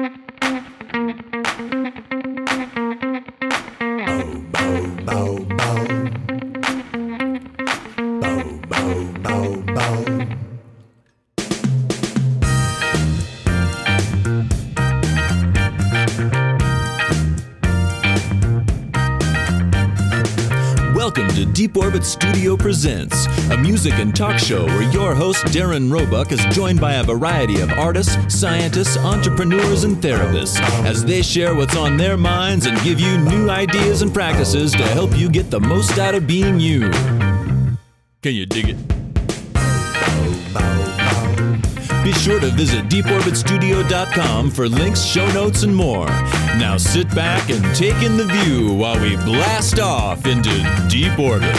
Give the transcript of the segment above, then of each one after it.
Welcome to Studio Presents, a music and talk show where your host Darren Roebuck is joined by a variety of artists, scientists, entrepreneurs, and therapists as they share what's on their minds and give you new ideas and practices to help you get the most out of being you. Can you dig it? Be sure to visit deeporbitstudio.com for links, show notes, and more. Now sit back and take in the view while we blast off into deep orbit.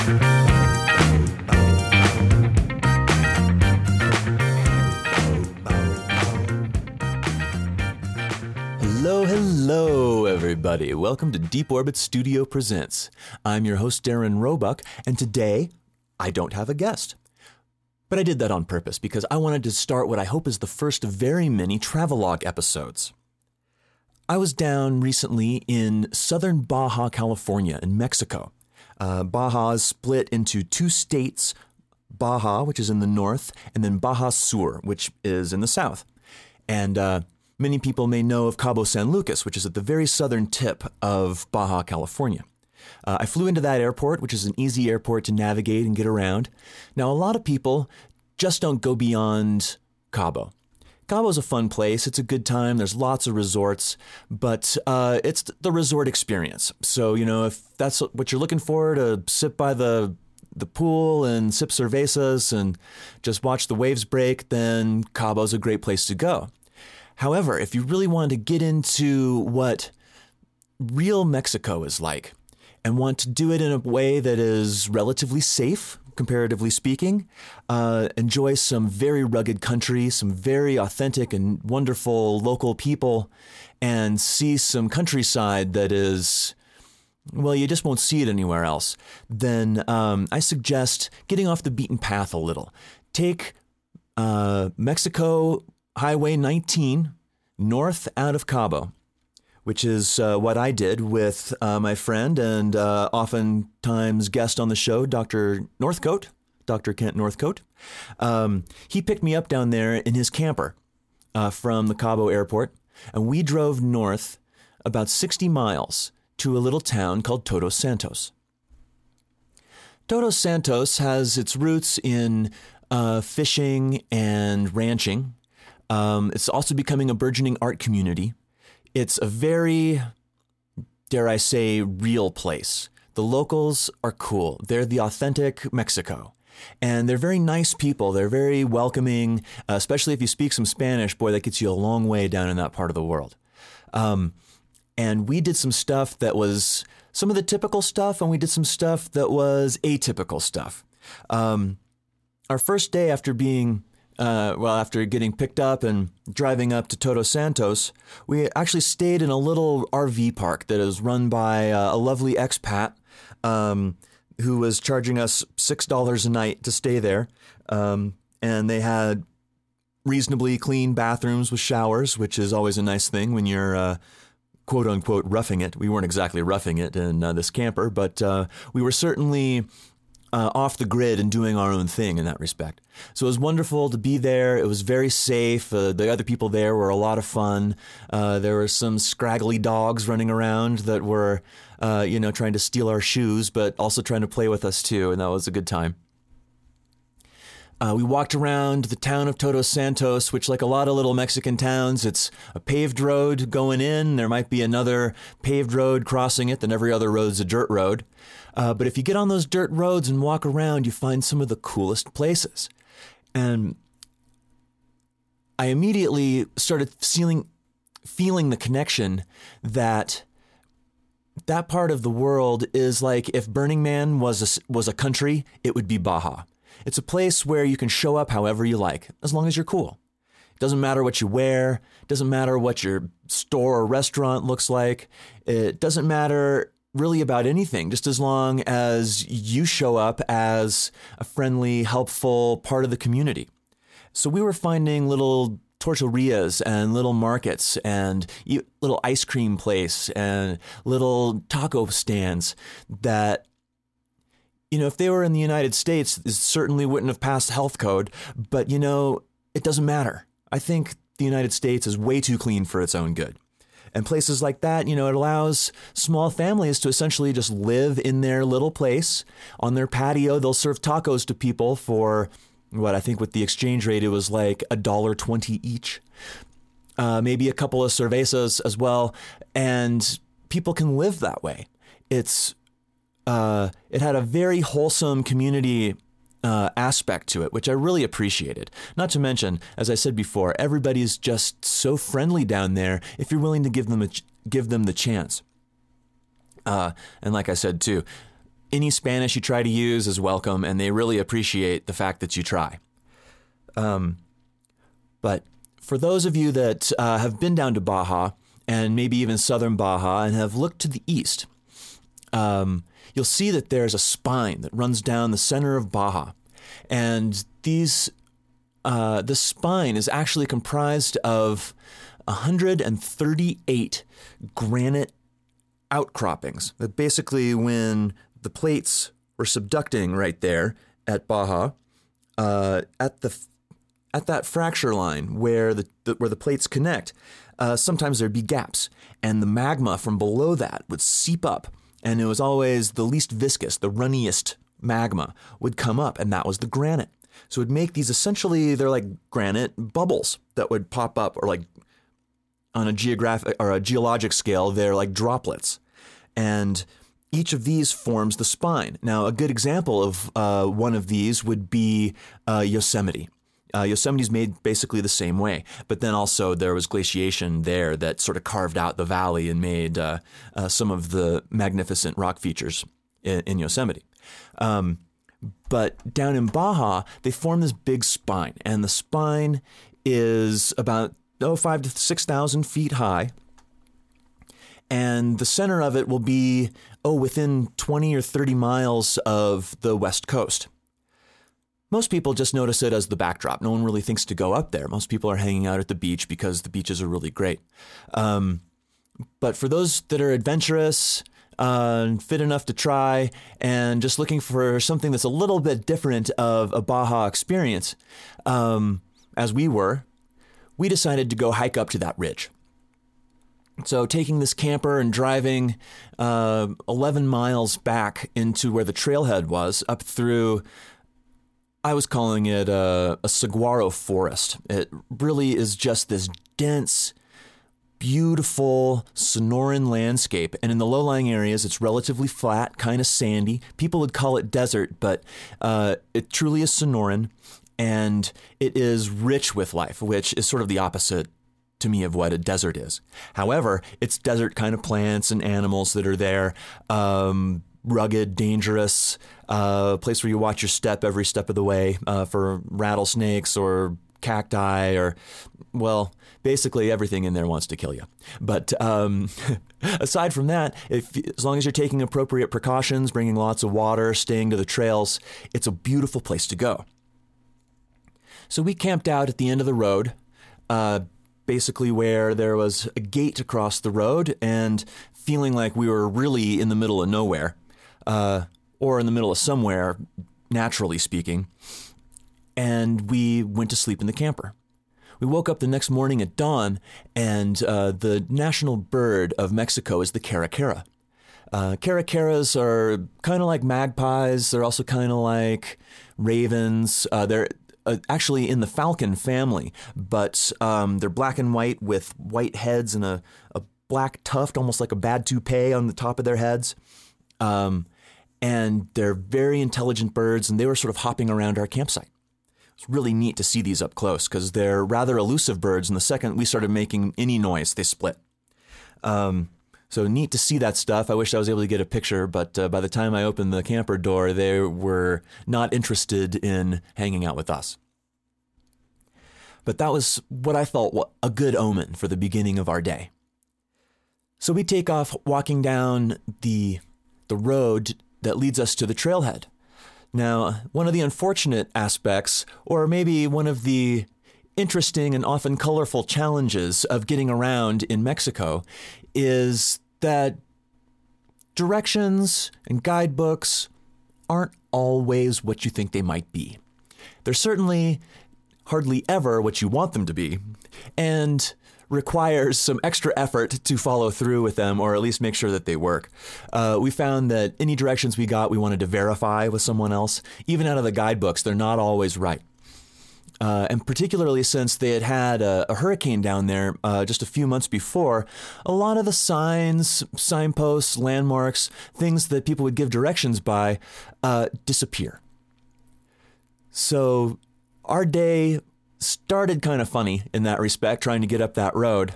Hello, hello, everybody. Welcome to Deep Orbit Studio Presents. I'm your host, Darren Roebuck, and today I don't have a guest. But I did that on purpose because I wanted to start what I hope is the first of very many travelogue episodes. I was down recently in southern Baja California in Mexico. Uh, Baja is split into two states Baja, which is in the north, and then Baja Sur, which is in the south. And uh, many people may know of Cabo San Lucas, which is at the very southern tip of Baja California. Uh, I flew into that airport, which is an easy airport to navigate and get around. Now, a lot of people just don't go beyond Cabo. Cabo's a fun place. It's a good time. There's lots of resorts, but uh, it's the resort experience. So, you know, if that's what you're looking for to sit by the the pool and sip cervezas and just watch the waves break, then Cabo's a great place to go. However, if you really wanted to get into what real Mexico is like and want to do it in a way that is relatively safe, comparatively speaking, uh, enjoy some very rugged country, some very authentic and wonderful local people, and see some countryside that is well, you just won't see it anywhere else, then um, I suggest getting off the beaten path a little. Take uh, Mexico Highway 19 north out of Cabo, which is uh, what I did with uh, my friend and uh, oftentimes guest on the show, Dr. Northcote, Dr. Kent Northcote. Um, he picked me up down there in his camper uh, from the Cabo airport, and we drove north about 60 miles to a little town called Todos Santos. Todos Santos has its roots in uh, fishing and ranching. Um, it's also becoming a burgeoning art community. It's a very, dare I say, real place. The locals are cool. They're the authentic Mexico. And they're very nice people. They're very welcoming, uh, especially if you speak some Spanish. Boy, that gets you a long way down in that part of the world. Um, and we did some stuff that was some of the typical stuff, and we did some stuff that was atypical stuff. Um, our first day after being, uh, well, after getting picked up and driving up to Todos Santos, we actually stayed in a little RV park that is run by uh, a lovely expat um, who was charging us $6 a night to stay there. Um, and they had reasonably clean bathrooms with showers, which is always a nice thing when you're uh, quote unquote roughing it. We weren't exactly roughing it in uh, this camper, but uh, we were certainly uh, off the grid and doing our own thing in that respect. So it was wonderful to be there. It was very safe. Uh, the other people there were a lot of fun. Uh, there were some scraggly dogs running around that were, uh, you know, trying to steal our shoes, but also trying to play with us too, and that was a good time. Uh, we walked around the town of Todos Santos, which, like a lot of little Mexican towns, it's a paved road going in. There might be another paved road crossing it, then every other road's a dirt road. Uh, but if you get on those dirt roads and walk around, you find some of the coolest places. And I immediately started feeling, feeling the connection that that part of the world is like if Burning Man was a, was a country, it would be Baja. It's a place where you can show up however you like, as long as you're cool. It doesn't matter what you wear, it doesn't matter what your store or restaurant looks like, it doesn't matter really about anything, just as long as you show up as a friendly, helpful part of the community. So we were finding little tortillerias and little markets and little ice cream place and little taco stands that you know if they were in the United States it certainly wouldn't have passed health code but you know it doesn't matter i think the United States is way too clean for its own good and places like that, you know, it allows small families to essentially just live in their little place on their patio. They'll serve tacos to people for what I think with the exchange rate, it was like a dollar twenty each. Uh, maybe a couple of cervezas as well, and people can live that way. It's uh, it had a very wholesome community uh, aspect to it, which I really appreciated. Not to mention, as I said before, everybody's just so friendly down there if you're willing to give them a, give them the chance. Uh, and like I said too, any Spanish you try to use is welcome, and they really appreciate the fact that you try. Um, but for those of you that uh, have been down to Baja and maybe even southern Baja and have looked to the east, um, you'll see that there's a spine that runs down the center of Baja. And these, uh, the spine is actually comprised of 138 granite outcroppings. That basically, when the plates were subducting right there at Baja, uh, at the at that fracture line where the, the where the plates connect, uh, sometimes there'd be gaps, and the magma from below that would seep up and it was always the least viscous, the runniest magma would come up, and that was the granite. So it would make these essentially they're like granite bubbles that would pop up, or like on a geographic or a geologic scale, they're like droplets, and each of these forms the spine. Now, a good example of uh, one of these would be uh, Yosemite. Uh, Yosemite's made basically the same way, but then also there was glaciation there that sort of carved out the valley and made uh, uh, some of the magnificent rock features in, in Yosemite. Um, but down in Baja, they form this big spine, and the spine is about oh five to six thousand feet high, and the center of it will be oh within twenty or thirty miles of the west coast. Most people just notice it as the backdrop. No one really thinks to go up there. Most people are hanging out at the beach because the beaches are really great. Um, but for those that are adventurous, uh, fit enough to try, and just looking for something that's a little bit different of a Baja experience, um, as we were, we decided to go hike up to that ridge. So, taking this camper and driving uh, 11 miles back into where the trailhead was, up through I was calling it a, a saguaro forest. It really is just this dense, beautiful Sonoran landscape. And in the low lying areas, it's relatively flat, kind of sandy. People would call it desert, but uh, it truly is Sonoran. And it is rich with life, which is sort of the opposite to me of what a desert is. However, it's desert kind of plants and animals that are there. Um, rugged, dangerous, uh, place where you watch your step every step of the way uh, for rattlesnakes or cacti or, well, basically everything in there wants to kill you. But um, aside from that, if, as long as you're taking appropriate precautions, bringing lots of water, staying to the trails, it's a beautiful place to go. So we camped out at the end of the road. Uh, basically where there was a gate across the road and feeling like we were really in the middle of nowhere uh, or in the middle of somewhere, naturally speaking. And we went to sleep in the camper. We woke up the next morning at dawn, and uh, the national bird of Mexico is the caracara. Uh, caracaras are kind of like magpies. They're also kind of like ravens. Uh, they're uh, actually in the falcon family, but um, they're black and white with white heads and a, a, black tuft, almost like a bad toupee on the top of their heads. Um, and they're very intelligent birds, and they were sort of hopping around our campsite. It's really neat to see these up close because they're rather elusive birds. And the second we started making any noise, they split. Um, so neat to see that stuff. I wish I was able to get a picture, but uh, by the time I opened the camper door, they were not interested in hanging out with us. But that was what I felt a good omen for the beginning of our day. So we take off walking down the the road that leads us to the trailhead. Now, one of the unfortunate aspects, or maybe one of the interesting and often colorful challenges of getting around in Mexico is that directions and guidebooks aren't always what you think they might be. They're certainly hardly ever what you want them to be, and requires some extra effort to follow through with them or at least make sure that they work. Uh, we found that any directions we got, we wanted to verify with someone else. Even out of the guidebooks, they're not always right. Uh, and particularly since they had had a, a hurricane down there uh, just a few months before, a lot of the signs, signposts, landmarks, things that people would give directions by uh, disappear. So our day started kind of funny in that respect, trying to get up that road.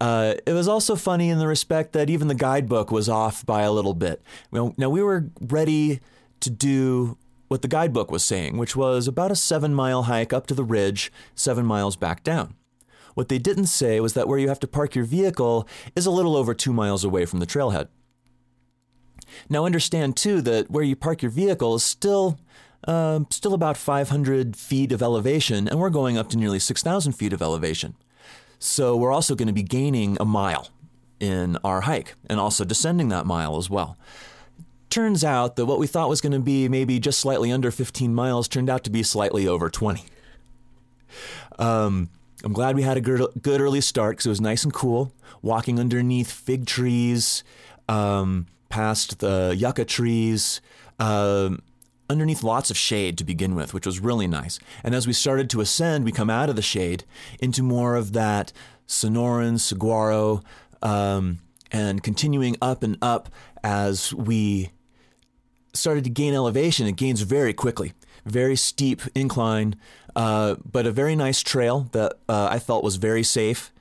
Uh, it was also funny in the respect that even the guidebook was off by a little bit. Now we were ready to do what the guidebook was saying, which was about a seven mile hike up to the ridge, seven miles back down. What they didn't say was that where you have to park your vehicle is a little over two miles away from the trailhead. Now, understand too that where you park your vehicle is still uh, still about 500 feet of elevation, and we're going up to nearly 6,000 feet of elevation. So we're also going to be gaining a mile in our hike and also descending that mile as well. Turns out that what we thought was going to be maybe just slightly under 15 miles turned out to be slightly over 20. Um, I'm glad we had a good, good early start because it was nice and cool. Walking underneath fig trees, um, past the yucca trees, um, underneath lots of shade to begin with, which was really nice. And as we started to ascend, we come out of the shade into more of that Sonoran, saguaro, um, and continuing up and up as we started to gain elevation, it gains very quickly. Very steep incline, uh, but a very nice trail that uh, I felt was very safe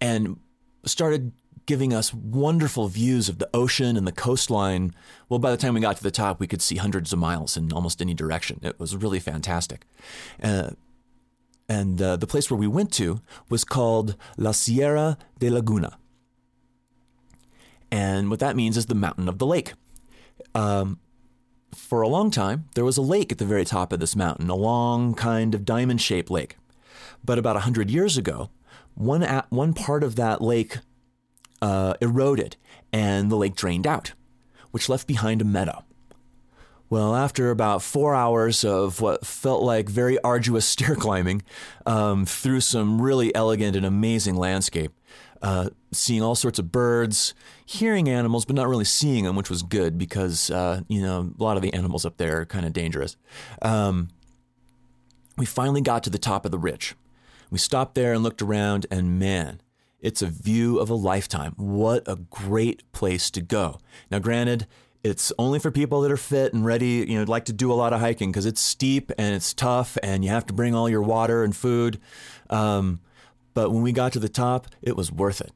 and started giving us wonderful views of the ocean and the coastline. Well, by the time we got to the top, we could see hundreds of miles in almost any direction. It was really fantastic. Uh, and uh, the place where we went to was called La Sierra de Laguna. And what that means is the mountain of the lake. Um, for a long time, there was a lake at the very top of this mountain, a long kind of diamond shaped lake. But about 100 years ago, one, at, one part of that lake uh, eroded and the lake drained out, which left behind a meadow. Well, after about four hours of what felt like very arduous stair climbing um, through some really elegant and amazing landscape, uh, seeing all sorts of birds, hearing animals, but not really seeing them, which was good because, uh, you know, a lot of the animals up there are kind of dangerous. Um, we finally got to the top of the ridge. We stopped there and looked around, and man, it's a view of a lifetime. What a great place to go. Now, granted, it's only for people that are fit and ready, you know, like to do a lot of hiking because it's steep and it's tough and you have to bring all your water and food. Um, but when we got to the top, it was worth it.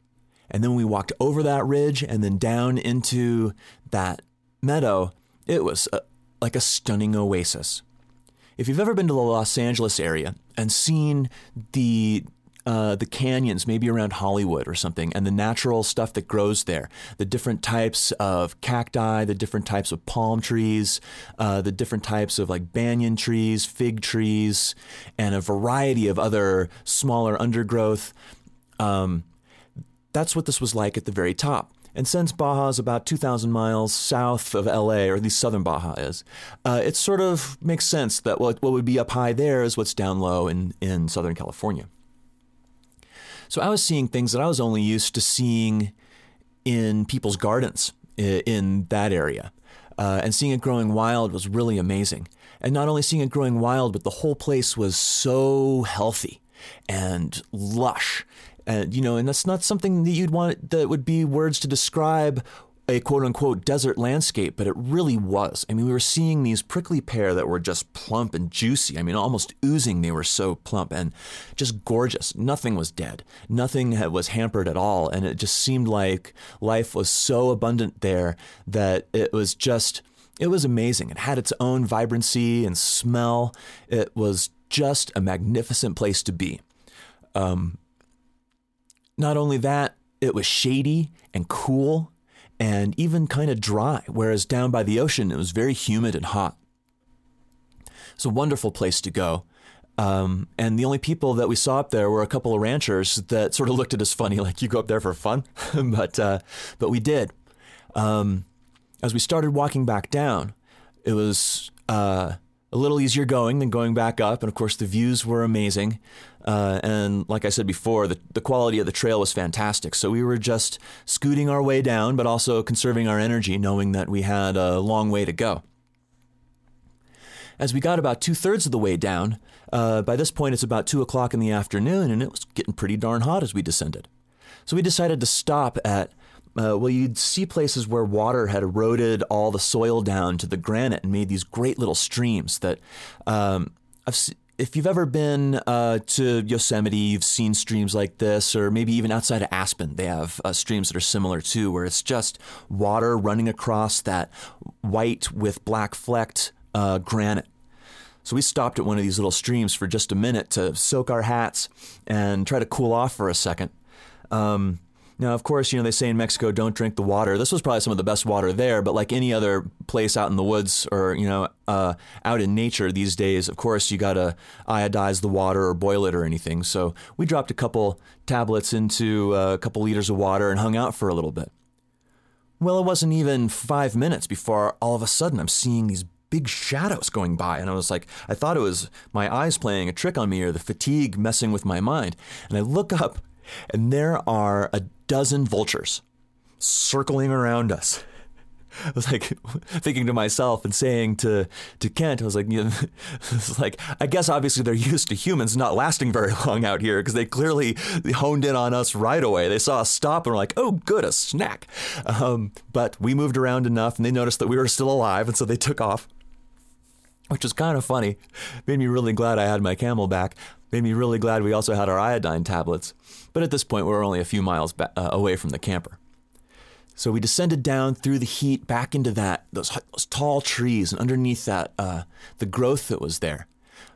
And then we walked over that ridge and then down into that meadow. It was a, like a stunning oasis. If you've ever been to the Los Angeles area and seen the uh, the canyons, maybe around Hollywood or something, and the natural stuff that grows there, the different types of cacti, the different types of palm trees, uh, the different types of like banyan trees, fig trees, and a variety of other smaller undergrowth. Um, that's what this was like at the very top. And since Baja is about 2,000 miles south of LA, or at least southern Baja is, uh, it sort of makes sense that what, what would be up high there is what's down low in, in Southern California. So I was seeing things that I was only used to seeing in people's gardens in that area. Uh, and seeing it growing wild was really amazing. And not only seeing it growing wild, but the whole place was so healthy and lush. And, you know, and that's not something that you'd want that would be words to describe a quote unquote desert landscape, but it really was. I mean, we were seeing these prickly pear that were just plump and juicy. I mean, almost oozing. They were so plump and just gorgeous. Nothing was dead. Nothing was hampered at all. And it just seemed like life was so abundant there that it was just, it was amazing. It had its own vibrancy and smell. It was just a magnificent place to be. Um, not only that, it was shady and cool and even kind of dry, whereas down by the ocean it was very humid and hot. It's a wonderful place to go. Um, and the only people that we saw up there were a couple of ranchers that sort of looked at us funny, like you go up there for fun, but uh, but we did. Um, as we started walking back down, it was uh, a little easier going than going back up, and of course the views were amazing. Uh, and like I said before, the, the quality of the trail was fantastic. So we were just scooting our way down, but also conserving our energy, knowing that we had a long way to go. As we got about two thirds of the way down, uh, by this point it's about two o'clock in the afternoon, and it was getting pretty darn hot as we descended. So we decided to stop at uh, well, you'd see places where water had eroded all the soil down to the granite and made these great little streams that um, if you've ever been uh, to Yosemite, you've seen streams like this, or maybe even outside of Aspen, they have uh, streams that are similar too, where it's just water running across that white with black flecked uh, granite. So we stopped at one of these little streams for just a minute to soak our hats and try to cool off for a second. Um, now, of course, you know, they say in Mexico, don't drink the water. This was probably some of the best water there, but like any other place out in the woods or, you know, uh, out in nature these days, of course, you got to iodize the water or boil it or anything. So we dropped a couple tablets into uh, a couple liters of water and hung out for a little bit. Well, it wasn't even five minutes before all of a sudden I'm seeing these big shadows going by. And I was like, I thought it was my eyes playing a trick on me or the fatigue messing with my mind. And I look up and there are a dozen vultures circling around us. I was like thinking to myself and saying to to Kent, I was like, you know, was like I guess obviously they're used to humans not lasting very long out here because they clearly honed in on us right away. They saw us stop and were like, oh, good, a snack. Um, but we moved around enough and they noticed that we were still alive, and so they took off which was kind of funny. Made me really glad I had my CamelBak. Made me really glad we also had our iodine tablets. But at this point, we were only a few miles ba- uh, away from the camper. So we descended down through the heat back into that those, those tall trees and underneath that uh, the growth that was there.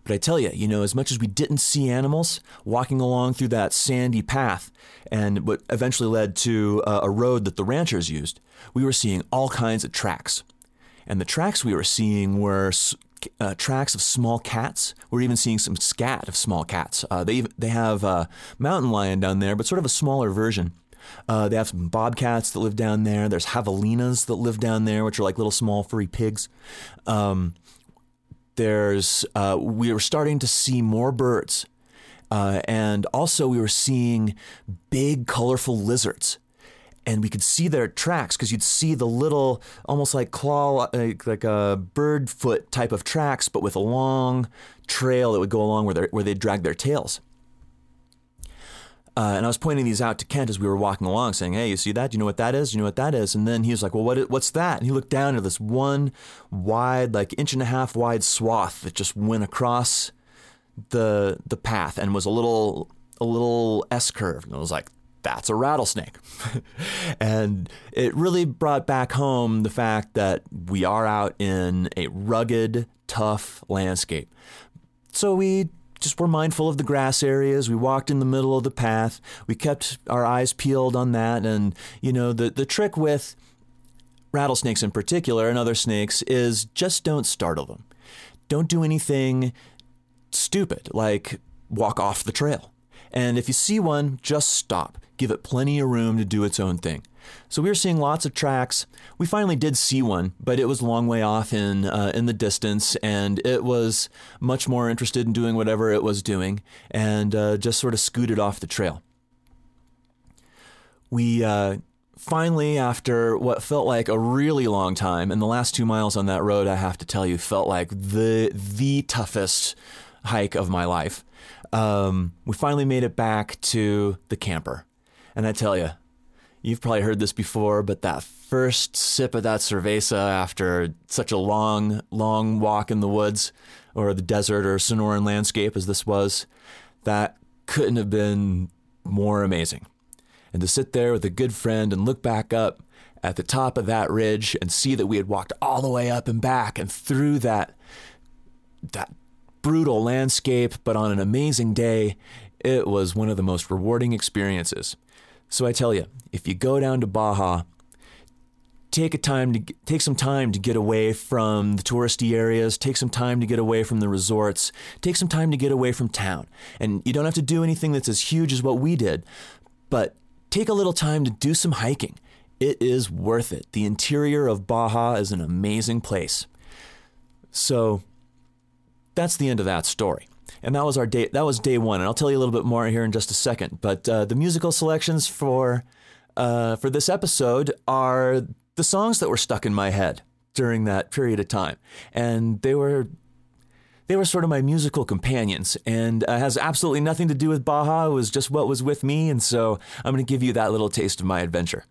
But I tell you, you know, as much as we didn't see animals walking along through that sandy path, and what eventually led to uh, a road that the ranchers used, we were seeing all kinds of tracks. And the tracks we were seeing were uh, tracks of small cats. We're even seeing some scat of small cats. Uh, they they have a mountain lion down there, but sort of a smaller version. Uh, they have some bobcats that live down there. There's javelinas that live down there, which are like little small furry pigs. Um, there's uh, we were starting to see more birds, uh, and also we were seeing big, colorful lizards and we could see their tracks because you'd see the little, almost like claw, like, like a bird foot type of tracks, but with a long trail that would go along where, where they'd drag their tails. Uh, and I was pointing these out to Kent as we were walking along, saying, "Hey, you see that? You know what that is? You know what that is?" And then he was like, "Well, what? What's that?" And he looked down at this one wide, like inch and a half wide swath that just went across the the path and was a little a little S curve. And I was like, that's a rattlesnake. and it really brought back home the fact that we are out in a rugged, tough landscape. So we just were mindful of the grass areas. We walked in the middle of the path. We kept our eyes peeled on that. And, you know, the, the trick with rattlesnakes in particular and other snakes is just don't startle them. Don't do anything stupid like walk off the trail. And if you see one, just stop give it plenty of room to do its own thing. So we were seeing lots of tracks. We finally did see one, but it was a long way off in uh, in the distance, and it was much more interested in doing whatever it was doing, and uh, just sort of scooted off the trail. We uh, finally, after what felt like a really long time, and the last two miles on that road, I have to tell you, felt like the the toughest hike of my life. Um, we finally made it back to the camper. And I tell you, you've probably heard this before, but that first sip of that cerveza after such a long, long walk in the woods or the desert or Sonoran landscape as this was, that couldn't have been more amazing. And to sit there with a good friend and look back up at the top of that ridge and see that we had walked all the way up and back and through that that brutal landscape, but on an amazing day, it was one of the most rewarding experiences. So I tell you, if you go down to Baja, take a time to take some time to get away from the touristy areas, take some time to get away from the resorts, take some time to get away from town. And you don't have to do anything that's as huge as what we did, but take a little time to do some hiking. It is worth it. The interior of Baja is an amazing place. So that's the end of that story. And that was our day. That was day one, and I'll tell you a little bit more here in just a second. But uh, the musical selections for uh, for this episode are the songs that were stuck in my head during that period of time, and they were they were sort of my musical companions, and uh, has absolutely nothing to do with Baja. It was just what was with me, and so I'm going to give you that little taste of my adventure.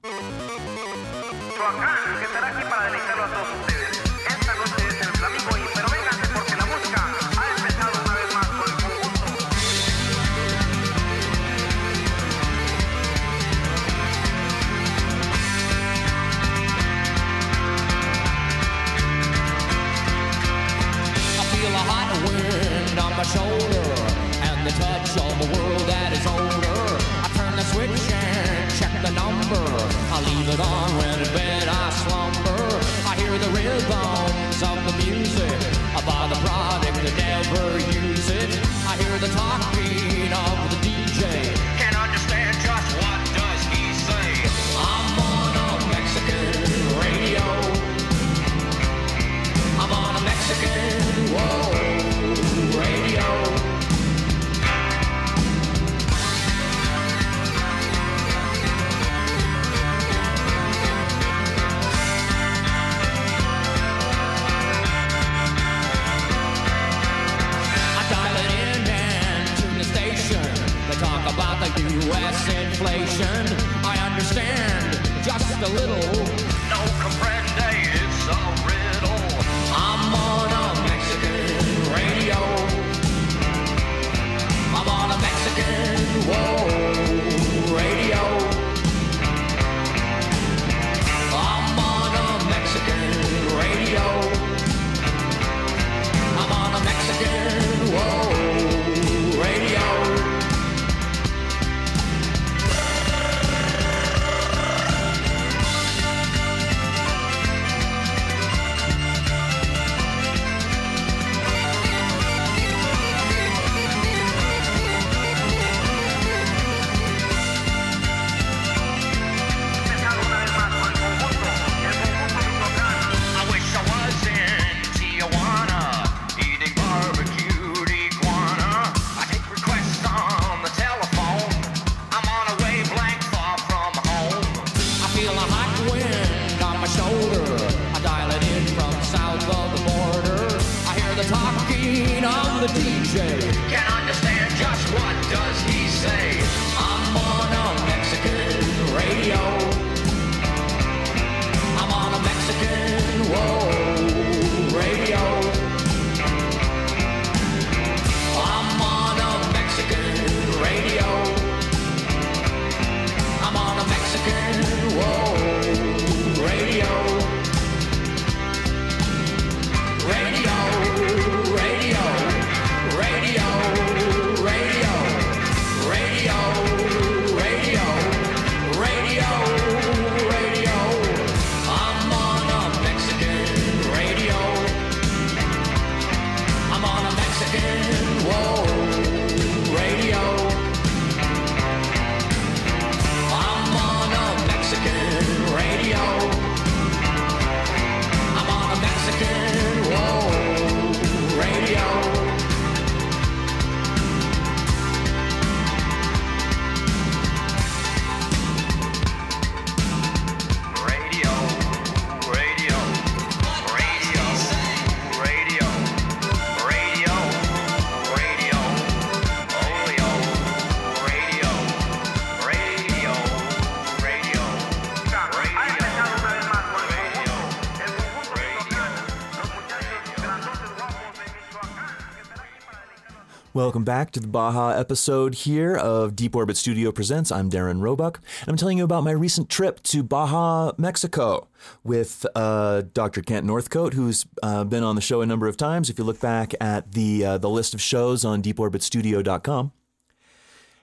Welcome back to the Baja episode here of Deep Orbit Studio Presents. I'm Darren Roebuck, and I'm telling you about my recent trip to Baja, Mexico with uh, Dr. Kent Northcote, who's uh, been on the show a number of times. If you look back at the, uh, the list of shows on deeporbitstudio.com.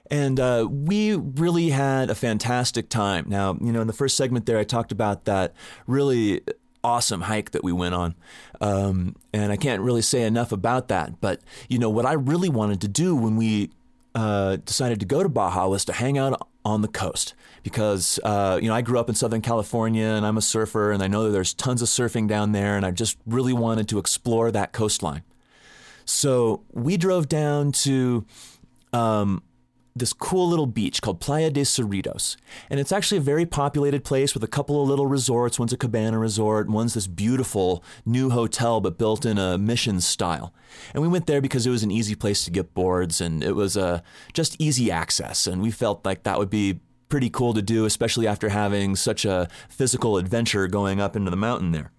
And uh, we really had a fantastic time. Now, you know, in the first segment there, I talked about that really awesome hike that we went on. Um, and I can't really say enough about that. But, you know, what I really wanted to do when we uh, decided to go to Baja was to hang out on the coast because uh, you know I grew up in Southern California and I'm a surfer and I know that there's tons of surfing down there and I just really wanted to explore that coastline. So we drove down to um, this cool little beach called Playa de Cerritos. And it's actually a very populated place with a couple of little resorts. One's a cabana resort, one's this beautiful new hotel, but built in a mission style. And we went there because it was an easy place to get boards and it was uh, just easy access. And we felt like that would be pretty cool to do, especially after having such a physical adventure going up into the mountain there.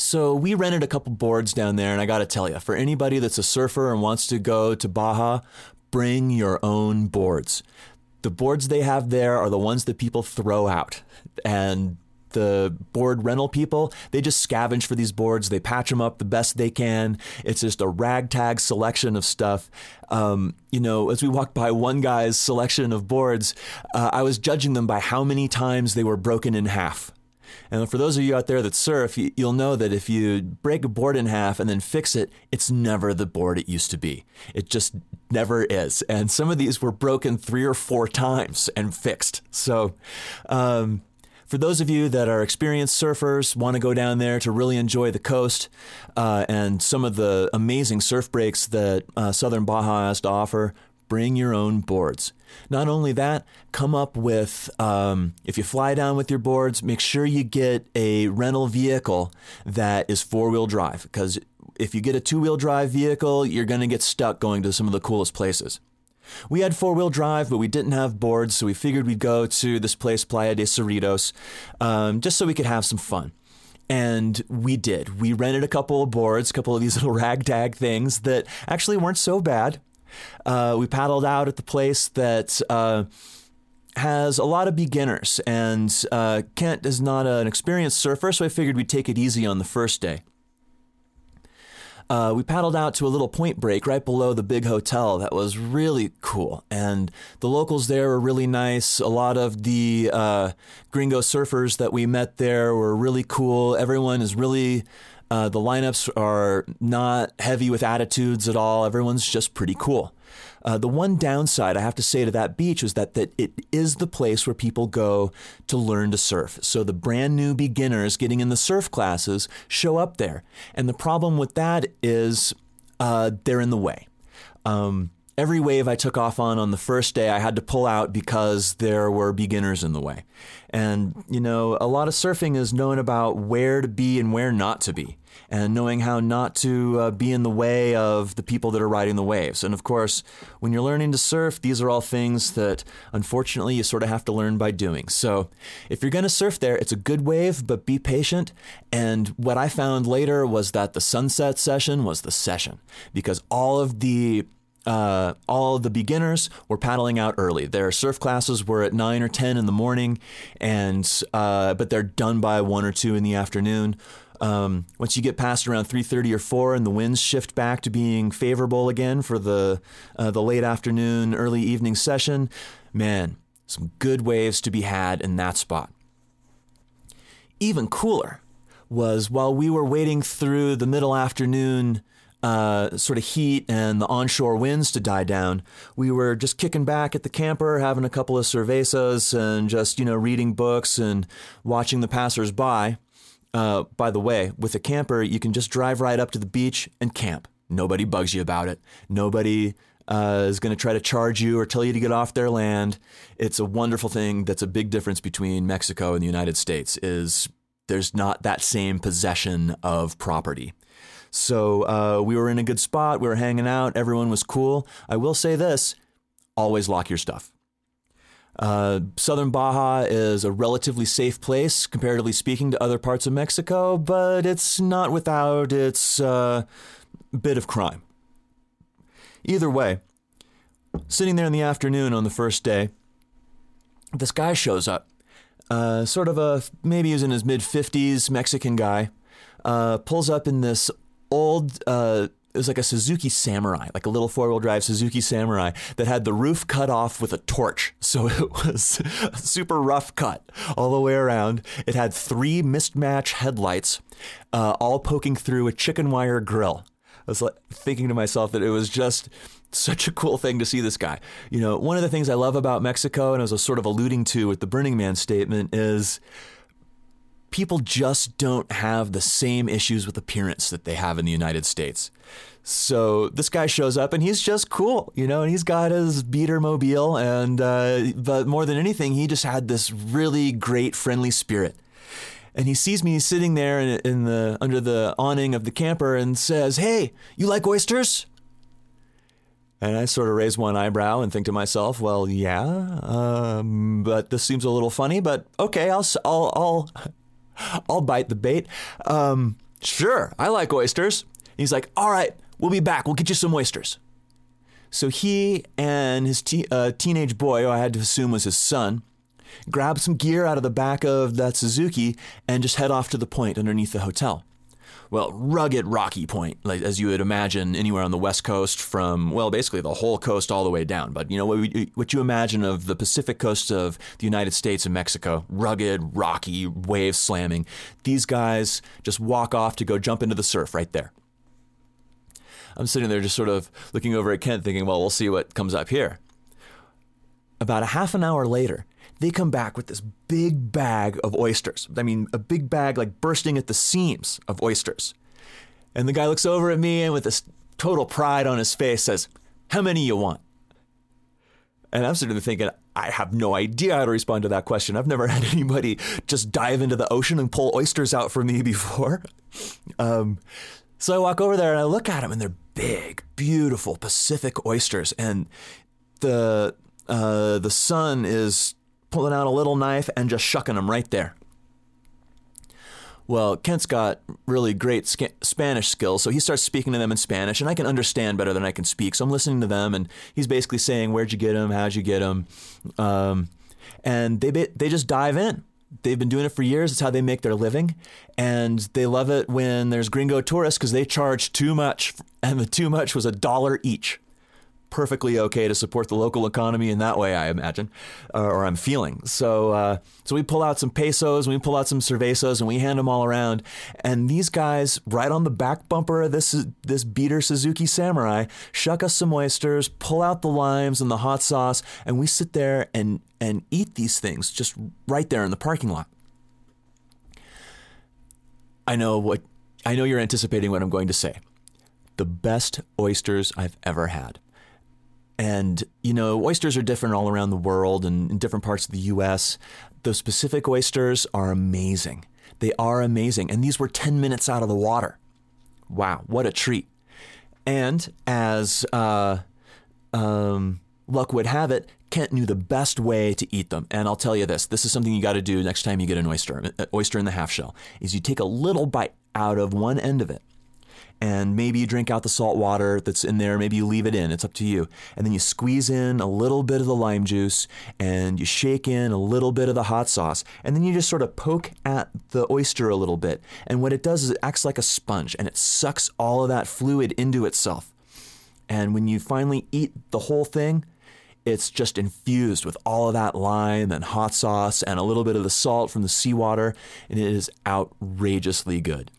So we rented a couple boards down there, and I got to tell you, for anybody that's a surfer and wants to go to Baja, bring your own boards. The boards they have there are the ones that people throw out. And the board rental people, they just scavenge for these boards. They patch them up the best they can. It's just a ragtag selection of stuff. Um, you know, as we walked by one guy's selection of boards, uh, I was judging them by how many times they were broken in half. And for those of you out there that surf, you'll know that if you break a board in half and then fix it, it's never the board it used to be. It just never is. And some of these were broken three or four times and fixed. So, um, for those of you that are experienced surfers, want to go down there to really enjoy the coast uh, and some of the amazing surf breaks that uh, Southern Baja has to offer, bring your own boards. Not only that, come up with, um, if you fly down with your boards, make sure you get a rental vehicle that is four wheel drive. Because if you get a two wheel drive vehicle, you're going to get stuck going to some of the coolest places. We had four wheel drive, but we didn't have boards, so we figured we'd go to this place, Playa de Cerritos, um, just so we could have some fun. And we did. We rented a couple of boards, a couple of these little ragtag things that actually weren't so bad. Uh, we paddled out at the place that uh, has a lot of beginners, and uh, Kent is not an experienced surfer, so I figured we'd take it easy on the first day. Uh, we paddled out to a little point break right below the big hotel that was really cool. And the locals there were really nice. A lot of the uh, gringo surfers that we met there were really cool. Everyone is really uh, the lineups are not heavy with attitudes at all. Everyone's just pretty cool. Uh, the one downside I have to say to that beach is that, that it is the place where people go to learn to surf. So the brand new beginners getting in the surf classes show up there. And the problem with that is uh, they're in the way. Um, every wave I took off on on the first day, I had to pull out because there were beginners in the way. And, you know, a lot of surfing is knowing about where to be and where not to be, and knowing how not to uh, be in the way of the people that are riding the waves. And of course, when you're learning to surf, these are all things that unfortunately you sort of have to learn by doing. So if you're going to surf there, it's a good wave, but be patient. And what I found later was that the sunset session was the session because all of the uh, all the beginners were paddling out early. Their surf classes were at nine or ten in the morning, and uh, but they're done by one or two in the afternoon. Um, once you get past around 3:30 or 4 and the winds shift back to being favorable again for the uh, the late afternoon early evening session man some good waves to be had in that spot even cooler was while we were waiting through the middle afternoon uh, sort of heat and the onshore winds to die down, we were just kicking back at the camper, having a couple of cervezas, and just you know reading books and watching the passersby. Uh, by the way, with a camper, you can just drive right up to the beach and camp. Nobody bugs you about it. Nobody uh, is going to try to charge you or tell you to get off their land. It's a wonderful thing. That's a big difference between Mexico and the United States. Is there's not that same possession of property. So uh, we were in a good spot. We were hanging out. Everyone was cool. I will say this always lock your stuff. Uh, Southern Baja is a relatively safe place, comparatively speaking, to other parts of Mexico, but it's not without its uh, bit of crime. Either way, sitting there in the afternoon on the first day, this guy shows up. Uh, sort of a maybe he was in his mid 50s Mexican guy. Uh, pulls up in this old uh, it was like a Suzuki Samurai, like a little four wheel drive Suzuki Samurai that had the roof cut off with a torch. So it was a super rough cut all the way around. It had three mismatch headlights, uh, all poking through a chicken wire grill. I was like thinking to myself that it was just such a cool thing to see this guy. You know, one of the things I love about Mexico, and I was sort of alluding to with the Burning Man statement, is people just don't have the same issues with appearance that they have in the United States. So this guy shows up and he's just cool, you know, and he's got his beater mobile, and uh, but more than anything, he just had this really great friendly spirit. And he sees me sitting there in, in the under the awning of the camper and says, "Hey, you like oysters?" And I sort of raise one eyebrow and think to myself, "Well, yeah, um, but this seems a little funny. But okay, I'll I'll I'll, I'll bite the bait. Um, sure, I like oysters." He's like, "All right, we'll be back. We'll get you some oysters." So he and his te- uh, teenage boy, who I had to assume was his son, grab some gear out of the back of that Suzuki and just head off to the point underneath the hotel well, rugged rocky point, like as you would imagine anywhere on the west coast, from well, basically the whole coast all the way down. But you know what, we, what you imagine of the Pacific coast of the United States and Mexico, rugged, rocky, waves slamming. These guys just walk off to go jump into the surf right there. I'm sitting there just sort of looking over at Kent, thinking, well, we'll see what comes up here. About a half an hour later, they come back with this big bag of oysters. I mean, a big bag like bursting at the seams of oysters. And the guy looks over at me and with this total pride on his face says, How many you want? And I'm sitting there thinking, I have no idea how to respond to that question. I've never had anybody just dive into the ocean and pull oysters out for me before. Um, so I walk over there and I look at them, and they're big, beautiful Pacific oysters. And the uh, the son is pulling out a little knife and just shucking them right there. Well, Kent's got really great Spanish skills, so he starts speaking to them in Spanish, and I can understand better than I can speak. So I'm listening to them, and he's basically saying, "Where'd you get them? How'd you get them?" Um, and they they just dive in. They've been doing it for years. It's how they make their living, and they love it when there's gringo tourists because they charge too much, and the too much was a dollar each perfectly okay to support the local economy in that way, I imagine, uh, or I'm feeling. So, uh, so we pull out some pesos, we pull out some cervezas, and we hand them all around. And these guys, right on the back bumper of this this beater Suzuki Samurai, shuck us some oysters, pull out the limes and the hot sauce, and we sit there and and eat these things just right there in the parking lot. I know what I know you're anticipating what I'm going to say. The best oysters I've ever had. And, you know, oysters are different all around the world and in different parts of the US. Those Pacific oysters are amazing. They are amazing. And these were 10 minutes out of the water. Wow, what a treat. And as uh, um, luck would have it, Kent knew the best way to eat them. And I'll tell you this this is something you got to do next time you get an oyster, an oyster in the half shell, is you take a little bite out of one end of it and maybe you drink out the salt water that's in there. Maybe you leave it in. It's up to you. And then you squeeze in a little bit of the lime juice and you shake in a little bit of the hot sauce. And then you just sort of poke at the oyster a little bit. And what it does is it acts like a sponge and it sucks all of that fluid into itself. And when you finally eat the whole thing, it's just infused with all of that lime and hot sauce and a little bit of the salt from the seawater, and it is outrageously good.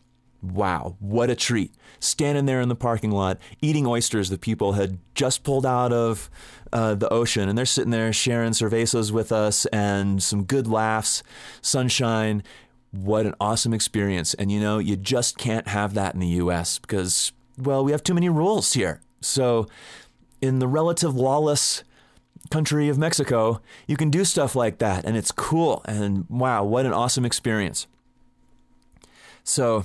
Wow, what a treat. Standing there in the parking lot, eating oysters that people had just pulled out of uh, the ocean. And they're sitting there sharing cervezas with us and some good laughs, sunshine. What an awesome experience. And you know, you just can't have that in the US because, well, we have too many rules here. So, in the relative lawless country of Mexico, you can do stuff like that. And it's cool. And wow, what an awesome experience. So,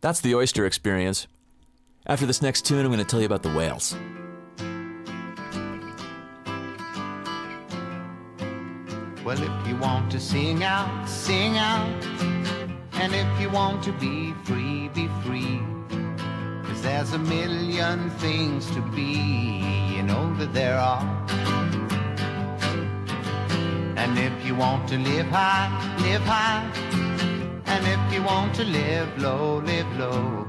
that's the oyster experience. After this next tune, I'm going to tell you about the whales. Well, if you want to sing out, sing out. And if you want to be free, be free. Cause there's a million things to be, you know that there are. And if you want to live high, live high. And if you want to live low, live low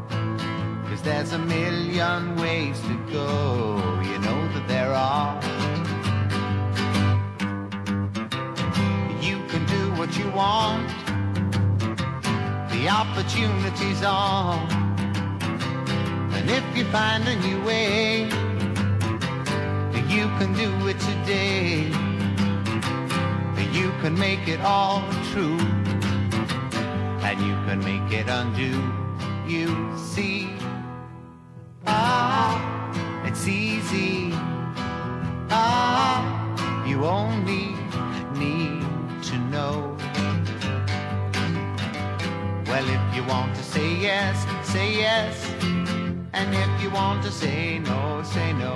Cause there's a million ways to go, you know that there are. You can do what you want, the opportunity's on. And if you find a new way, you can do it today. You can make it all true, you can make it undo. You see, ah, it's easy. Ah, you only need to know. Well, if you want to say yes, say yes. And if you want to say no, say no.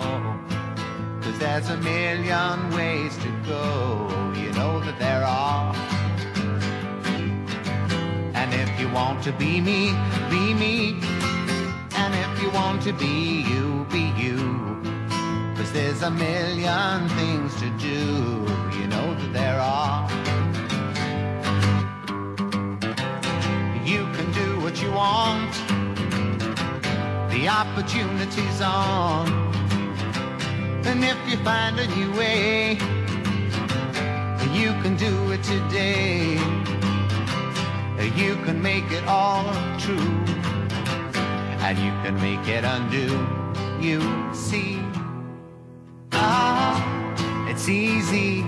Cause there's a million ways to go, you know that there are. And if you want to be me, be me. And if you want to be you, be you. Cause there's a million things to do, you know that there are. You can do what you want, the opportunity's on. And if you find a new way, you can do it today. You can make it all true, and you can make it undo. You see, ah, it's easy.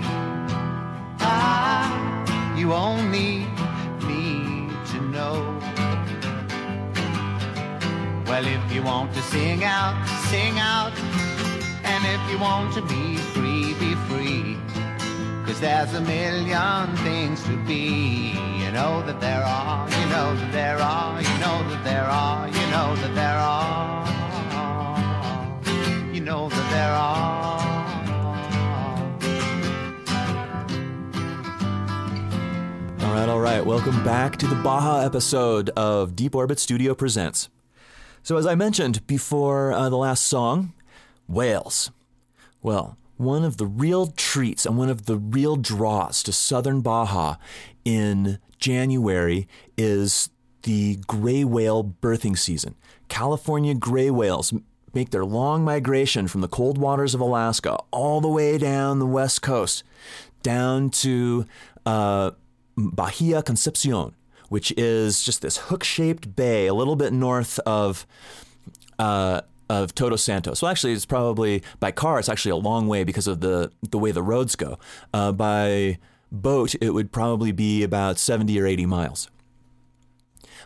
Ah, you only need to know. Well, if you want to sing out, sing out. And if you want to be free, be free. Cause there's a million things to be. You know that there are, you know that there are, you know that there are, you know that there are. You know that there are. All right, all right. Welcome back to the Baja episode of Deep Orbit Studio Presents. So, as I mentioned before uh, the last song, whales. Well, one of the real treats and one of the real draws to southern Baja in January is the gray whale birthing season. California gray whales make their long migration from the cold waters of Alaska all the way down the west coast, down to uh, Bahia Concepcion, which is just this hook-shaped bay a little bit north of uh, of Todos Santos. Well, actually, it's probably by car. It's actually a long way because of the the way the roads go. Uh, by boat, it would probably be about seventy or eighty miles.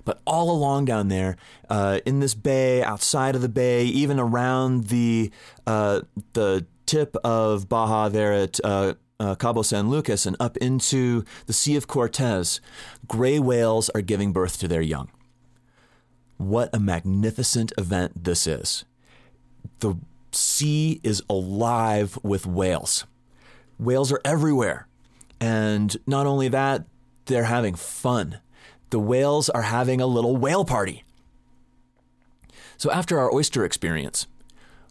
But all along down there, uh, in this bay, outside of the bay, even around the uh, the tip of Baja there at uh, uh, Cabo San Lucas and up into the Sea of Cortez, gray whales are giving birth to their young. What a magnificent event this is. The sea is alive with whales. Whales are everywhere. And not only that, they're having fun. The whales are having a little whale party. So after our oyster experience,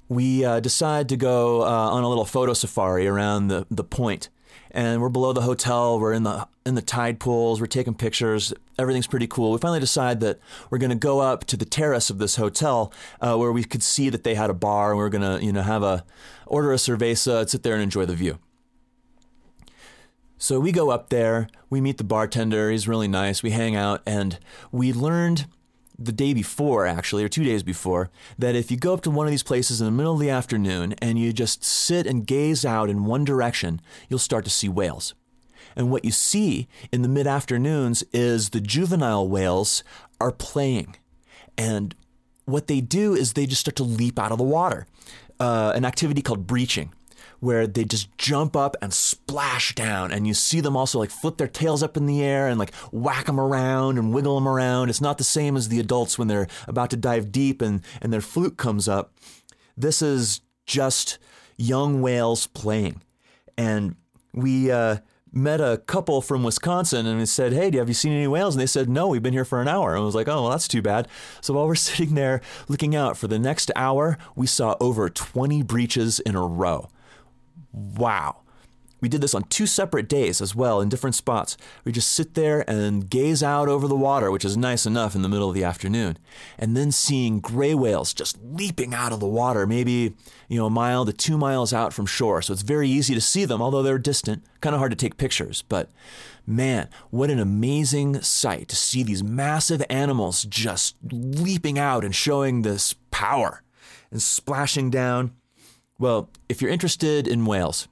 we uh, decide to go uh, on a little photo safari around the, the point. And we're below the hotel. We're in the in the tide pools. We're taking pictures. Everything's pretty cool. We finally decide that we're going to go up to the terrace of this hotel uh, where we could see that they had a bar, and we're going to you know have a order a cerveza, sit there and enjoy the view. So we go up there. We meet the bartender. He's really nice. We hang out, and we learned the day before, actually, or two days before, that if you go up to one of these places in the middle of the afternoon and you just sit and gaze out in one direction, you'll start to see whales. And what you see in the mid afternoons is the juvenile whales are playing. And what they do is they just start to leap out of the water, uh, an activity called breaching where they just jump up and splash down and you see them also like flip their tails up in the air and like whack them around and wiggle them around it's not the same as the adults when they're about to dive deep and and their fluke comes up this is just young whales playing and we uh, met a couple from Wisconsin and we said, Hey, have you seen any whales? And they said, No, we've been here for an hour. And I was like, Oh, well, that's too bad. So while we're sitting there looking out for the next hour, we saw over 20 breaches in a row wow. we did this on two separate days as well in different spots. We just sit there and gaze out over the water, which is nice enough in the middle of the afternoon, and then seeing gray whales just leaping out of the water, maybe you know a mile to two miles out from shore. So it's very easy to see them, although they're distant. Kind of hard to take pictures, but man, what an amazing sight to see these massive animals just leaping out and showing this power and splashing down. Well, if you're interested in whales,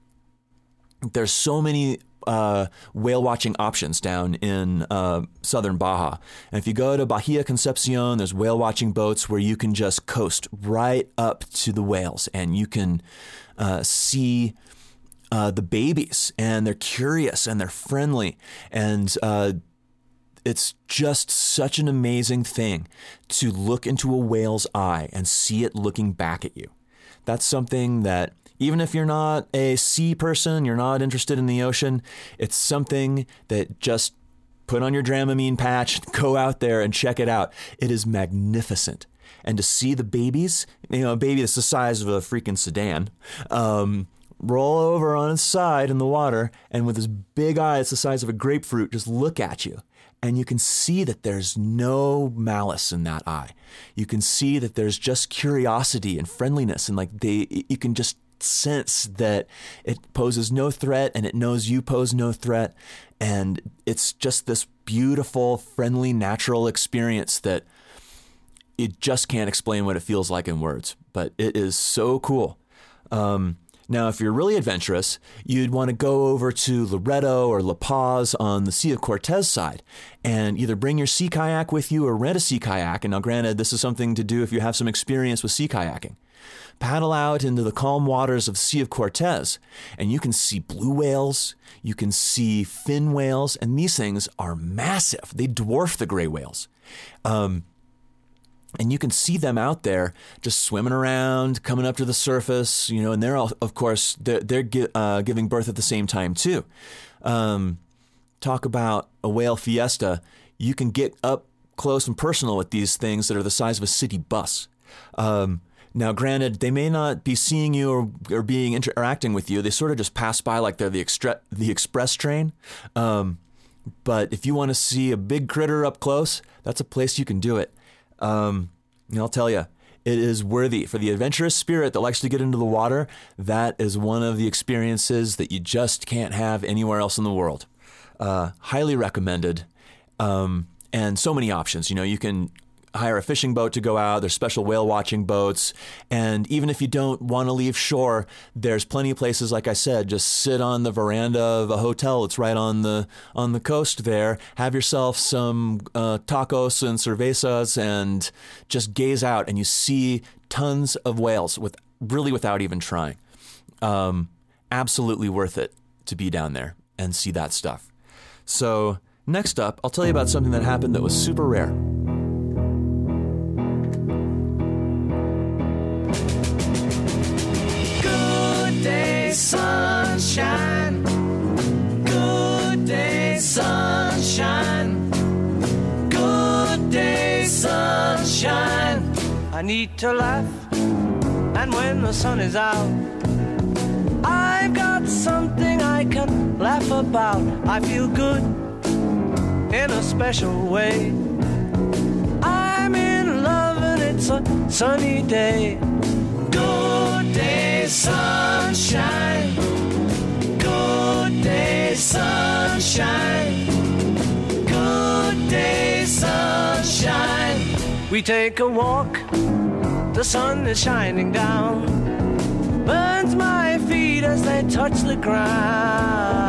there's so many uh, whale watching options down in uh, southern Baja. And if you go to Bahia Concepcion, there's whale watching boats where you can just coast right up to the whales and you can uh, see. Uh, the babies, and they're curious and they're friendly, and uh, it's just such an amazing thing to look into a whale's eye and see it looking back at you. That's something that even if you're not a sea person, you're not interested in the ocean, it's something that just put on your Dramamine patch, go out there and check it out. It is magnificent. And to see the babies, you know, a baby that's the size of a freaking sedan, um, roll over on its side in the water and with his big eye eyes the size of a grapefruit just look at you. And you can see that there's no malice in that eye. You can see that there's just curiosity and friendliness and like they you can just sense that it poses no threat and it knows you pose no threat. And it's just this beautiful, friendly, natural experience that you just can't explain what it feels like in words, but it is so cool. Um, now, if you're really adventurous, you'd want to go over to Loreto or La Paz on the Sea of Cortez side and either bring your sea kayak with you or rent a sea kayak. And now, granted, this is something to do if you have some experience with sea kayaking paddle out into the calm waters of the Sea of Cortez, and you can see blue whales, you can see fin whales, and these things are massive. They dwarf the gray whales. Um, and you can see them out there just swimming around, coming up to the surface, you know, and they're all, of course, they're, they're uh, giving birth at the same time too. Um, talk about a whale fiesta. You can get up close and personal with these things that are the size of a city bus. Um, now, granted, they may not be seeing you or, or being interacting with you. They sort of just pass by like they're the, extra, the express train. Um, but if you want to see a big critter up close, that's a place you can do it. Um, and I'll tell you, it is worthy for the adventurous spirit that likes to get into the water. That is one of the experiences that you just can't have anywhere else in the world. Uh, highly recommended. Um, and so many options. You know, you can hire a fishing boat to go out. There's special whale watching boats. And even if you don't want to leave shore, there's plenty of places, like I said, just sit on the veranda of a hotel that's right on the on the coast there. Have yourself some uh, tacos and cervezas and just gaze out and you see tons of whales with really without even trying. Um, absolutely worth it to be down there and see that stuff. So, next up, I'll tell you about something that happened that was super rare. I need to laugh, and when the sun is out, I've got something I can laugh about. I feel good in a special way. I'm in love, and it's a sunny day. Good day, sunshine. Good day, sunshine. Good day, sunshine. We take a walk, the sun is shining down. Burns my feet as they touch the ground.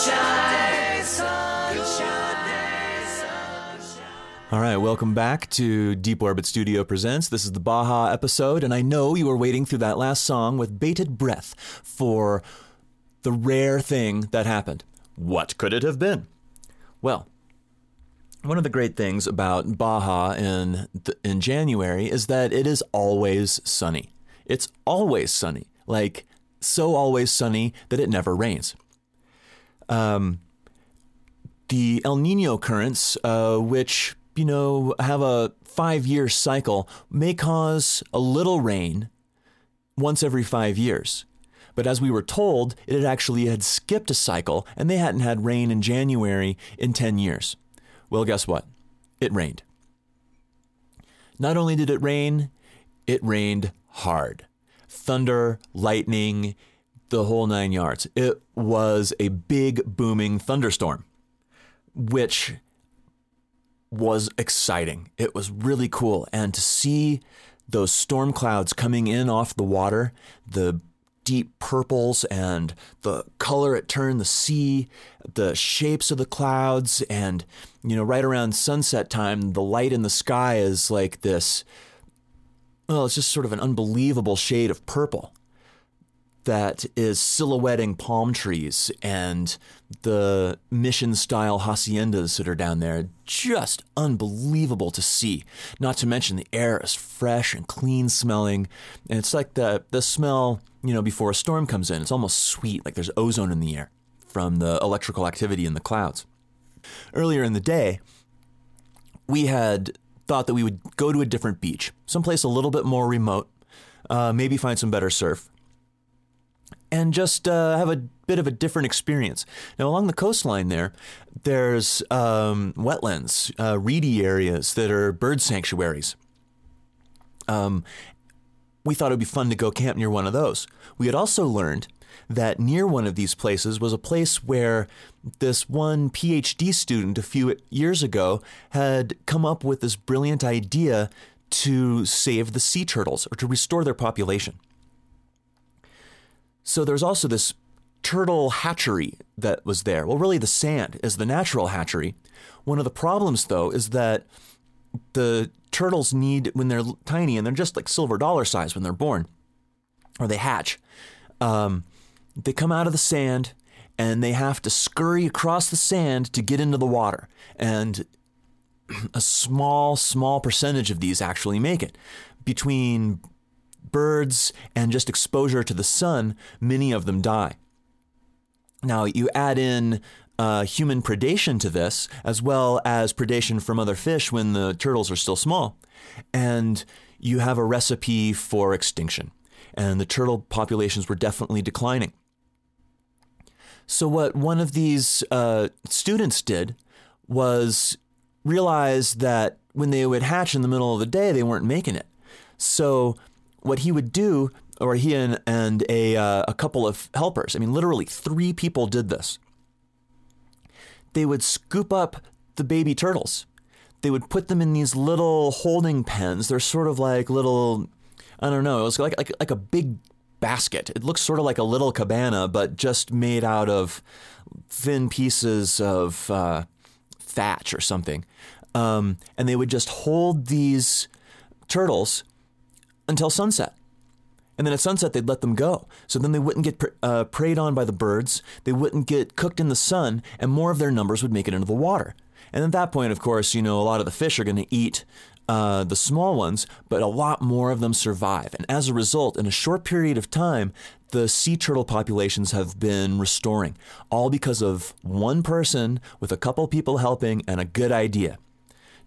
Sunshine. Good day, sunshine. All right, welcome back to Deep Orbit Studio Presents. This is the Baja episode, and I know you were waiting through that last song with bated breath for the rare thing that happened. What could it have been? Well, one of the great things about Baja in the, in January is that it is always sunny. It's always sunny, like so always sunny that it never rains. Um, the El Nino currents, uh, which you know have a five-year cycle, may cause a little rain once every five years. But as we were told, it had actually had skipped a cycle, and they hadn't had rain in January in ten years. Well, guess what? It rained. Not only did it rain, it rained hard. Thunder, lightning, the whole nine yards. It was a big, booming thunderstorm, which was exciting. It was really cool. And to see those storm clouds coming in off the water, the deep purples and the color it turned the sea, the shapes of the clouds, and, you know, right around sunset time, the light in the sky is like this. Well, it's just sort of an unbelievable shade of purple that is silhouetting palm trees and the mission style haciendas that are down there. Just unbelievable to see. Not to mention the air is fresh and clean smelling. And it's like the, the smell, you know, before a storm comes in. It's almost sweet, like there's ozone in the air from the electrical activity in the clouds. Earlier in the day, we had thought that we would go to a different beach, someplace a little bit more remote, uh, maybe find some better surf and just uh, have a bit of a different experience. Now, along the coastline there, there's um, wetlands, uh, reedy areas that are bird sanctuaries. Um, we thought it would be fun to go camp near one of those. We had also learned that near one of these places was a place where this one PhD student a few years ago had come up with this brilliant idea to save the sea turtles or to restore their population. So there's also this turtle hatchery that was there. Well, really, the sand is the natural hatchery. One of the problems, though, is that the turtles need, when they're tiny and they're just like silver dollar size when they're born or they hatch, um, they come out of the sand and they have to scurry across the sand to get into the water. And a small, small percentage of these actually make it. Between birds and just exposure to the sun, many of them die. Now, you add in uh, human predation to this, as well as predation from other fish when the turtles are still small, and you have a recipe for extinction. And the turtle populations were definitely declining. So, what one of these uh, students did was realize that when they would hatch in the middle of the day, they weren't making it. So, what he would do, or he and, and a, uh, a couple of helpers, I mean, literally three people did this. They would scoop up the baby turtles. They would put them in these little holding pens. They're sort of like little, I don't know, it was like, like, like a big basket. It looks sort of like a little cabana, but just made out of thin pieces of uh, thatch or something. Um, and they would just hold these turtles until sunset. And then at sunset, they'd let them go. So then they wouldn't get uh, preyed on by the birds, they wouldn't get cooked in the sun, and more of their numbers would make it into the water. And at that point, of course, you know, a lot of the fish are going to eat uh, the small ones, but a lot more of them survive. And as a result, in a short period of time, the sea turtle populations have been restoring, all because of one person with a couple people helping and a good idea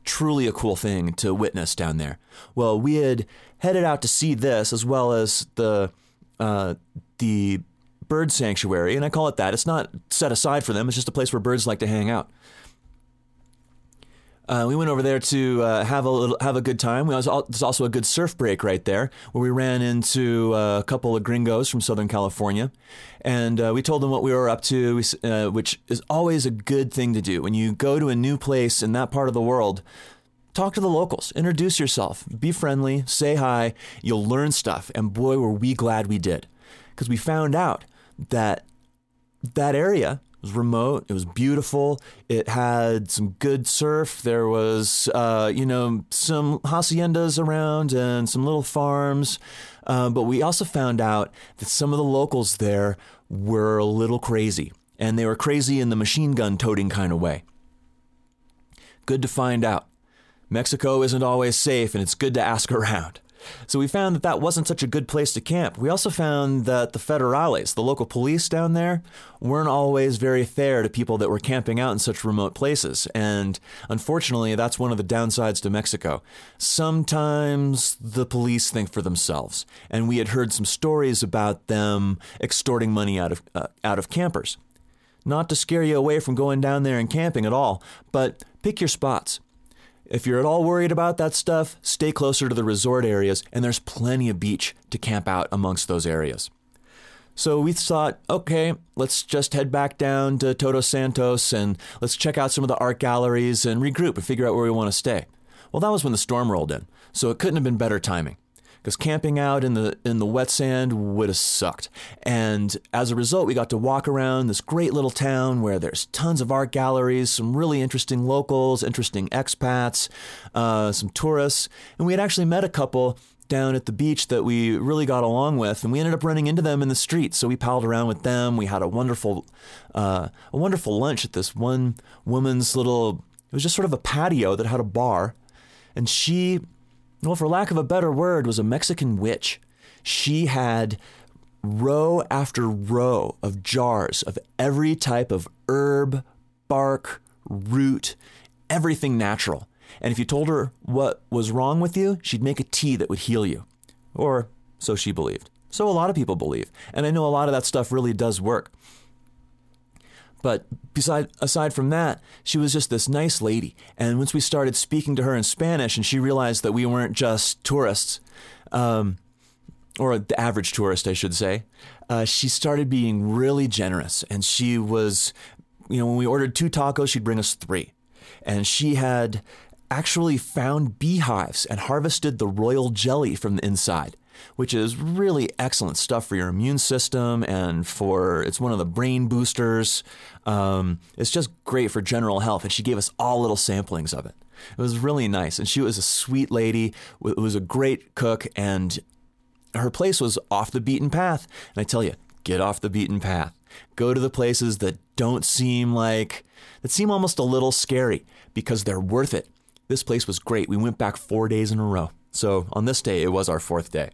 truly a cool thing to witness down there. Well, we had headed out to see this as well as the uh, the bird sanctuary, and I call it that. It's not set aside for them; it's just a place where birds like to hang out. Uh, we went over there to uh, have a little, have a good time. We was there's also a good surf break right there where we ran into uh, a couple of gringos from Southern California, and uh, we told them what we were up to, uh, which is always a good thing to do when you go to a new place in that part of the world. Talk to the locals, introduce yourself, be friendly, say hi. You'll learn stuff, and boy, were we glad we did, because we found out that that area was remote. It was beautiful. It had some good surf. There was, uh, you know, some haciendas around and some little farms. Uh, but we also found out that some of the locals there were a little crazy, and they were crazy in the machine gun toting kind of way. Good to find out. Mexico isn't always safe, and it's good to ask around. So we found that that wasn't such a good place to camp. We also found that the federales, the local police down there, weren't always very fair to people that were camping out in such remote places. And unfortunately, that's one of the downsides to Mexico. Sometimes the police think for themselves, and we had heard some stories about them extorting money out of uh, out of campers. Not to scare you away from going down there and camping at all, but pick your spots. If you're at all worried about that stuff, stay closer to the resort areas, and there's plenty of beach to camp out amongst those areas. So we thought, okay, let's just head back down to Todos Santos and let's check out some of the art galleries and regroup and figure out where we want to stay. Well, that was when the storm rolled in, so it couldn't have been better timing. Because camping out in the in the wet sand would have sucked. And as a result, we got to walk around this great little town where there's tons of art galleries, some really interesting locals, interesting expats, uh, some tourists, and we had actually met a couple down at the beach that we really got along with, and we ended up running into them in the street. So we palled around with them. We had a wonderful, uh, a wonderful lunch at this one woman's little. It was just sort of a patio that had a bar, and she, well, for lack of a better word, was a Mexican witch. She had row after row of jars of every type of herb, bark, root, everything natural. And if you told her what was wrong with you, she'd make a tea that would heal you. Or so she believed. So a lot of people believe. And I know a lot of that stuff really does work. But beside, aside from that, she was just this nice lady. And once we started speaking to her in Spanish, and she realized that we weren't just tourists, um, or the average tourist, I should say, uh, she started being really generous. And she was, you know, when we ordered two tacos, she'd bring us three. And she had actually found beehives and harvested the royal jelly from the inside, which is really excellent stuff for your immune system and for it's one of the brain boosters. Um, it's just great for general health. And she gave us all little samplings of it. It was really nice. And she was a sweet lady, w- was a great cook, and her place was off the beaten path. And I tell you, get off the beaten path. Go to the places that don't seem like, that seem almost a little scary because they're worth it. This place was great. We went back four days in a row. So on this day, it was our fourth day.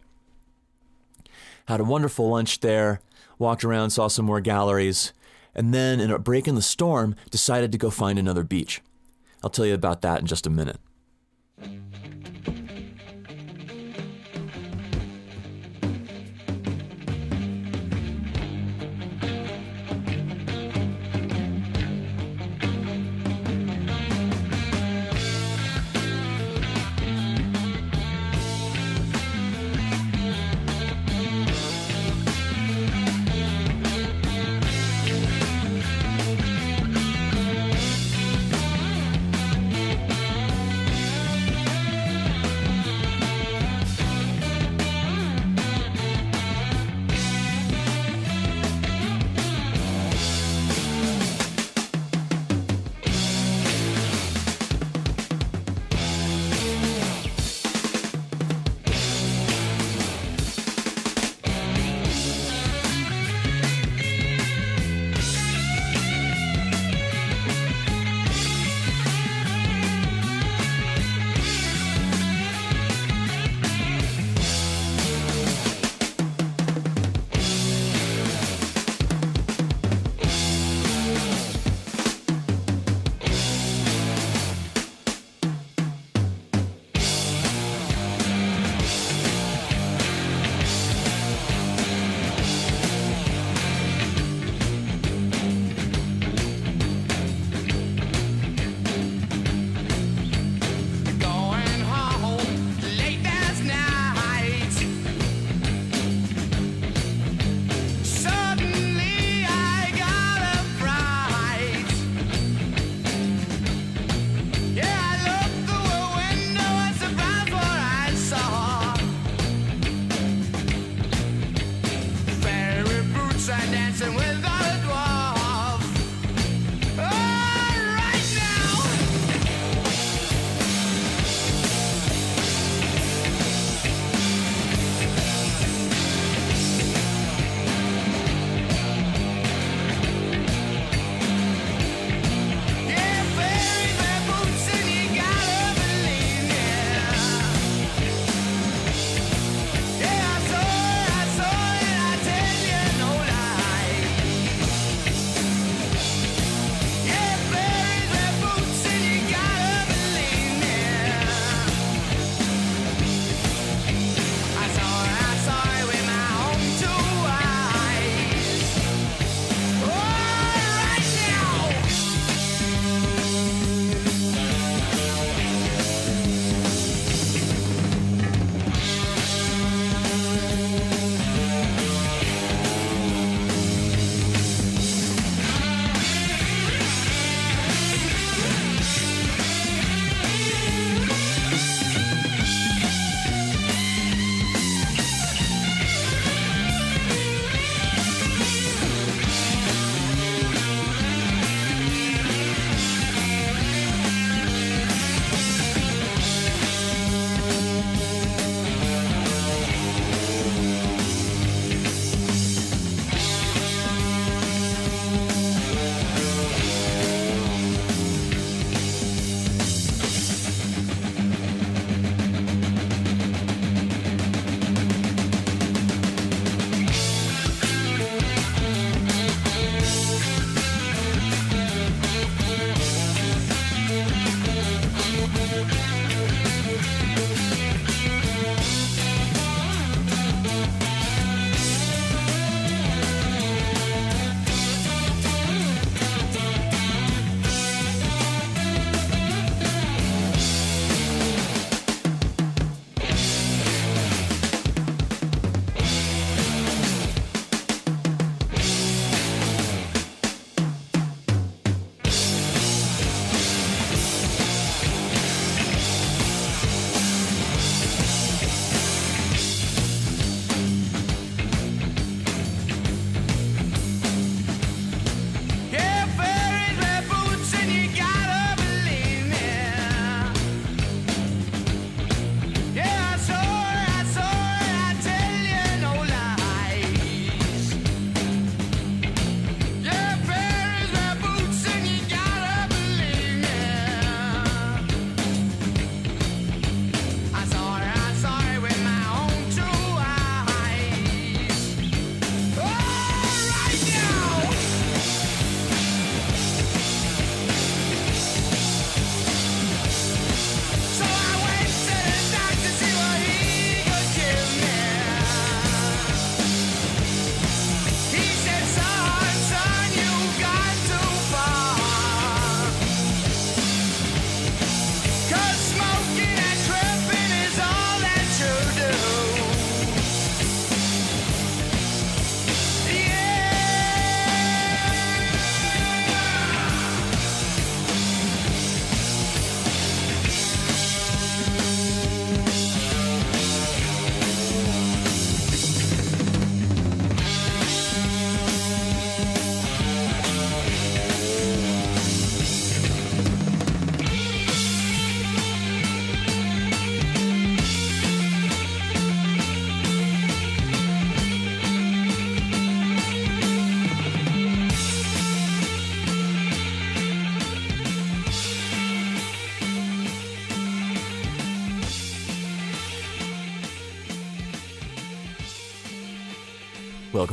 Had a wonderful lunch there, walked around, saw some more galleries, and then in a break in the storm, decided to go find another beach. I'll tell you about that in just a minute.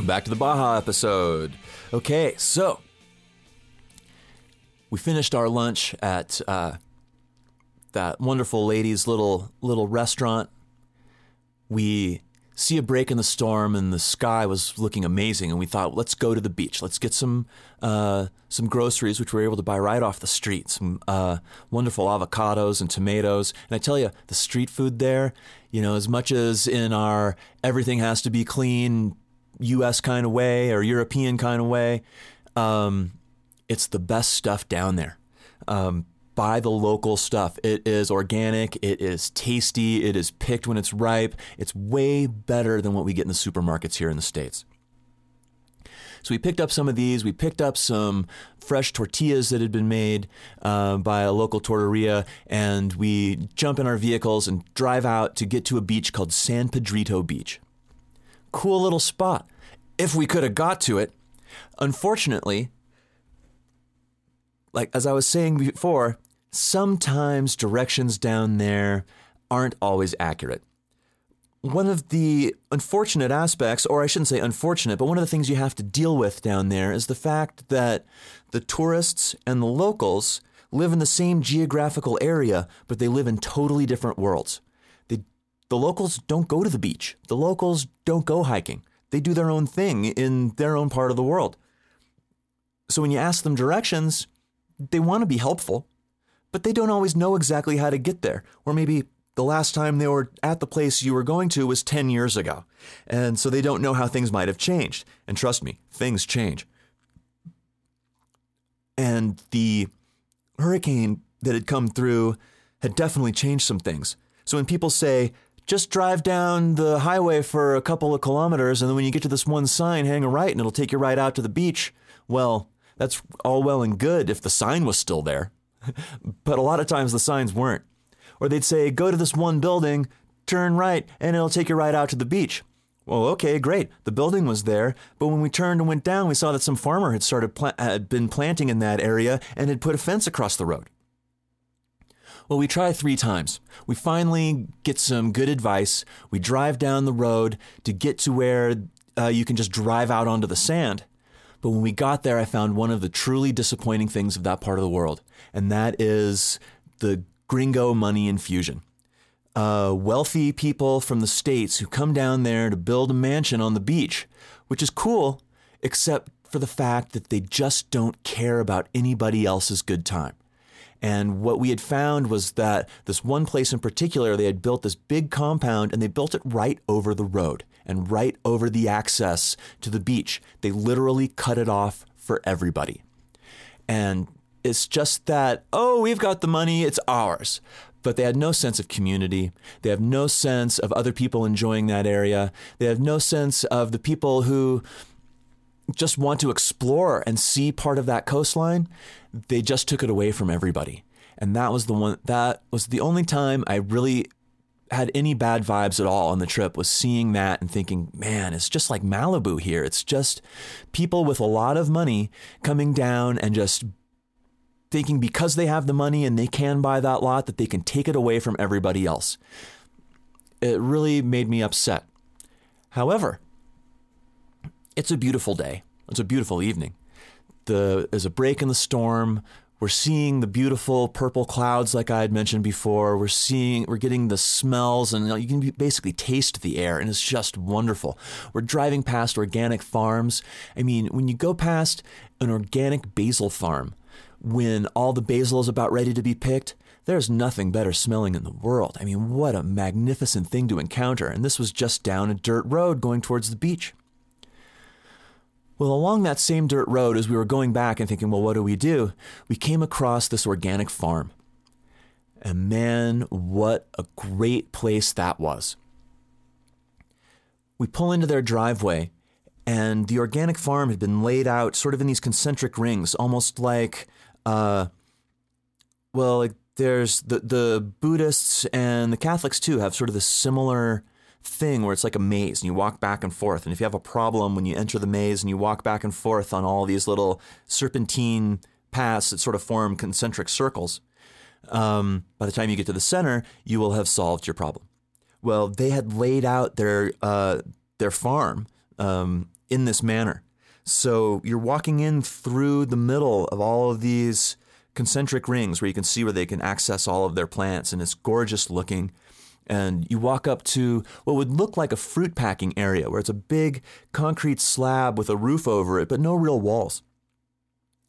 Back to the Baja episode. Okay, so we finished our lunch at uh, that wonderful lady's little little restaurant. We see a break in the storm, and the sky was looking amazing. And we thought, let's go to the beach. Let's get some uh, some groceries, which we were able to buy right off the street. Some uh, wonderful avocados and tomatoes. And I tell you, the street food there, you know, as much as in our everything has to be clean U.S. kind of way or European kind of way, um, it's the best stuff down there. Um, buy the local stuff. It is organic. It is tasty. It is picked when it's ripe. It's way better than what we get in the supermarkets here in the States. So we picked up some of these. We picked up some fresh tortillas that had been made uh, by a local tortilleria, and we jump in our vehicles and drive out to get to a beach called San Pedrito Beach. Cool little spot. If we could have got to it. Unfortunately, like as I was saying before, sometimes directions down there aren't always accurate. One of the unfortunate aspects, or I shouldn't say unfortunate, but one of the things you have to deal with down there is the fact that the tourists and the locals live in the same geographical area, but they live in totally different worlds. The locals don't go to the beach, the locals don't go hiking. They do their own thing in their own part of the world. So when you ask them directions, they want to be helpful, but they don't always know exactly how to get there. Or maybe the last time they were at the place you were going to was 10 years ago. And so they don't know how things might have changed. And trust me, things change. And the hurricane that had come through had definitely changed some things. So when people say, just drive down the highway for a couple of kilometers, and then when you get to this one sign, hang a right, and it'll take you right out to the beach. Well, that's all well and good if the sign was still there. but a lot of times the signs weren't. Or they'd say, go to this one building, turn right, and it'll take you right out to the beach. Well, okay, great. The building was there, but when we turned and went down, we saw that some farmer had started pla- had been planting in that area and had put a fence across the road. Well, we try three times. We finally get some good advice. We drive down the road to get to where uh, you can just drive out onto the sand. But when we got there, I found one of the truly disappointing things of that part of the world, and that is the gringo money infusion. Uh, wealthy people from the States who come down there to build a mansion on the beach, which is cool, except for the fact that they just don't care about anybody else's good time. And what we had found was that this one place in particular, they had built this big compound and they built it right over the road and right over the access to the beach. They literally cut it off for everybody. And it's just that, oh, we've got the money, it's ours. But they had no sense of community. They have no sense of other people enjoying that area. They have no sense of the people who just want to explore and see part of that coastline. They just took it away from everybody. And that was the one that was the only time I really had any bad vibes at all on the trip was seeing that and thinking, man, it's just like Malibu here. It's just people with a lot of money coming down and just thinking because they have the money and they can buy that lot that they can take it away from everybody else. It really made me upset. However, it's a beautiful day. It's a beautiful evening. The, there's a break in the storm. We're seeing the beautiful purple clouds, like I had mentioned before. We're seeing, we're getting the smells, and you can basically taste the air, and it's just wonderful. We're driving past organic farms. I mean, when you go past an organic basil farm, when all the basil is about ready to be picked, there's nothing better smelling in the world. I mean, what a magnificent thing to encounter. And this was just down a dirt road going towards the beach. Well, along that same dirt road, as we were going back and thinking, well, what do we do? We came across this organic farm. And man, what a great place that was. We pull into their driveway, and the organic farm had been laid out sort of in these concentric rings, almost like, uh, well, like there's the, the Buddhists and the Catholics too have sort of this similar thing where it's like a maze and you walk back and forth. And if you have a problem when you enter the maze and you walk back and forth on all these little serpentine paths that sort of form concentric circles, um, by the time you get to the center, you will have solved your problem. Well, they had laid out their uh, their farm um, in this manner. So you're walking in through the middle of all of these concentric rings where you can see where they can access all of their plants, and it's gorgeous looking and you walk up to what would look like a fruit packing area where it's a big concrete slab with a roof over it, but no real walls.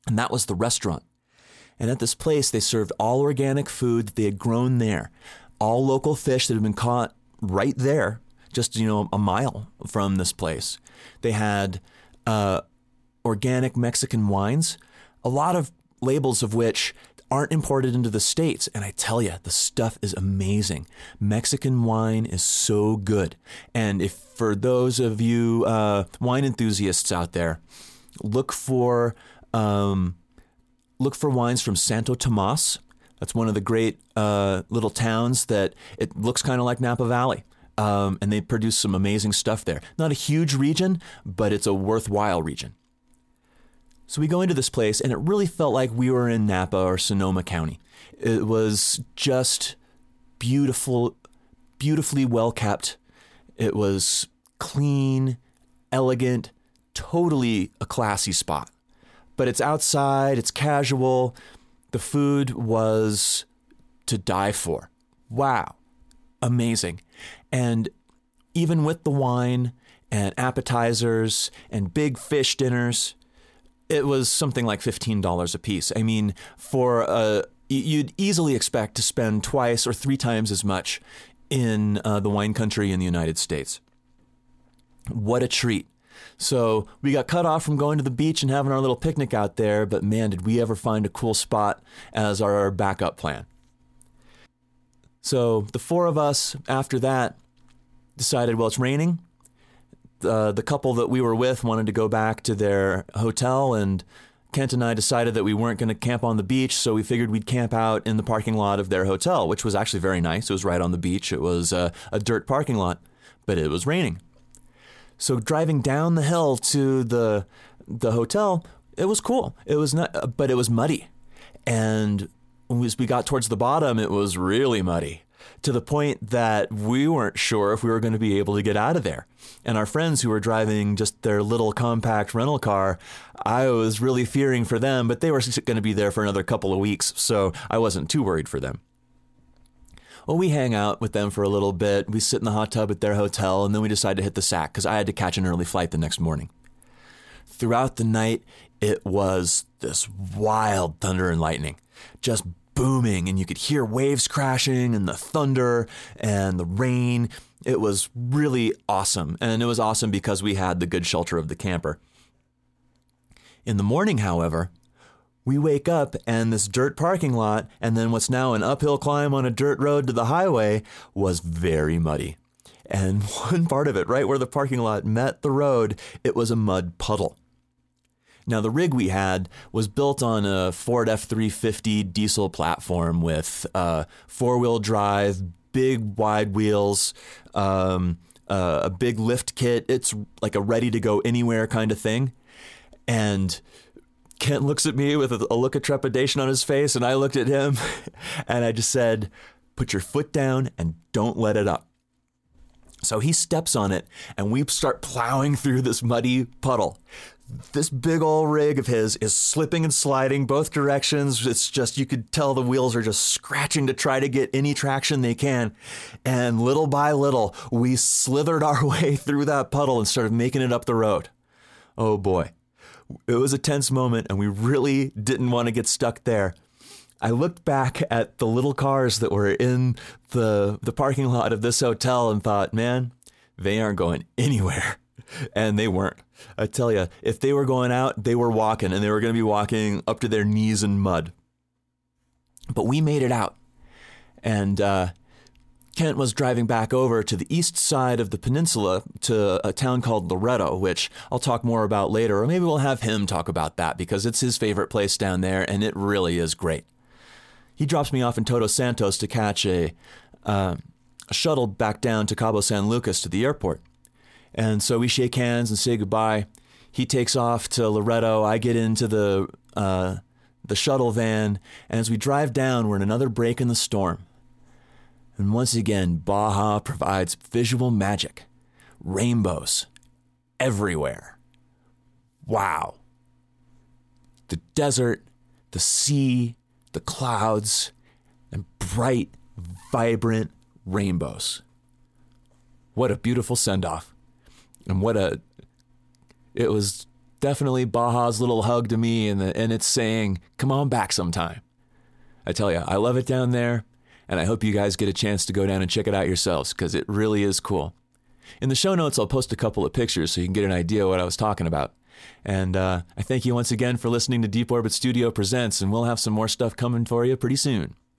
And that was the restaurant. And at this place, they served all organic food that they had grown there, all local fish that had been caught right there, just you know a mile from this place. They had uh, organic Mexican wines, a lot of labels of which aren't imported into the States. And I tell you, the stuff is amazing. Mexican wine is so good. And if for those of you uh, wine enthusiasts out there, look for um, look for wines from Santo Tomas. That's one of the great uh, little towns that it looks kind of like Napa Valley. Um, and they produce some amazing stuff there. Not a huge region, but it's a worthwhile region. So we go into this place, and it really felt like we were in Napa or Sonoma County. It was just beautiful, beautifully well kept. It was clean, elegant, totally a classy spot. But it's outside, it's casual. The food was to die for. Wow. Amazing. And even with the wine and appetizers and big fish dinners, it was something like $15 a piece. I mean, for a you'd easily expect to spend twice or three times as much in uh, the wine country in the United States. What a treat. So we got cut off from going to the beach and having our little picnic out there, but man, did we ever find a cool spot as our backup plan. So the four of us, after that, decided, well, it's raining. Uh, the couple that we were with wanted to go back to their hotel, and Kent and I decided that we weren't going to camp on the beach, so we figured we'd camp out in the parking lot of their hotel, which was actually very nice. It was right on the beach. It was uh, a dirt parking lot, but it was raining. So driving down the hill to the the hotel, it was cool. It was not, but it was muddy, and as we got towards the bottom, it was really muddy to the point that we weren't sure if we were going to be able to get out of there. And our friends who were driving just their little compact rental car, I was really fearing for them, but they were going to be there for another couple of weeks, so I wasn't too worried for them. Well, we hang out with them for a little bit. We sit in the hot tub at their hotel, and then we decide to hit the sack because I had to catch an early flight the next morning. Throughout the night, it was this wild thunder and lightning, just booming, and you could hear waves crashing, and the thunder and the rain. It was really awesome. And it was awesome because we had the good shelter of the camper. In the morning, however, we wake up and this dirt parking lot, and then what's now an uphill climb on a dirt road to the highway, was very muddy. And one part of it, right where the parking lot met the road, it was a mud puddle. Now, the rig we had was built on a Ford F 350 diesel platform with uh, four wheel drive, big wide wheels, um, uh, a big lift kit. It's like a ready to go anywhere kind of thing. And Kent looks at me with a, a look of trepidation on his face, and I looked at him and I just said, Put your foot down and don't let it up. So he steps on it, and we start plowing through this muddy puddle. This big old rig of his is slipping and sliding both directions. It's just, you could tell the wheels are just scratching to try to get any traction they can. And little by little, we slithered our way through that puddle and started making it up the road. Oh boy. It was a tense moment, and we really didn't want to get stuck there. I looked back at the little cars that were in the the parking lot of this hotel and thought, man, they aren't going anywhere. And they weren't. I tell you, if they were going out, they were walking and they were going to be walking up to their knees in mud. But we made it out. And uh, Kent was driving back over to the east side of the peninsula to a town called Loreto, which I'll talk more about later, or maybe we'll have him talk about that because it's his favorite place down there and it really is great he drops me off in Todos Santos to catch a, uh, a shuttle back down to Cabo San Lucas to the airport. And so we shake hands and say goodbye. He takes off to Loreto. I get into the uh, the shuttle van, and as we drive down, we're in another break in the storm. And once again, Baja provides visual magic, rainbows everywhere. Wow. The desert, the sea, the clouds, and bright, vibrant rainbows. What a beautiful send off. And what a. It was definitely Baja's little hug to me, and, the, and it's saying, come on back sometime. I tell you, I love it down there, and I hope you guys get a chance to go down and check it out yourselves because it really is cool. In the show notes, I'll post a couple of pictures so you can get an idea what I was talking about. And uh, I thank you once again for listening to Deep Orbit Studio Presents, and we'll have some more stuff coming for you pretty soon.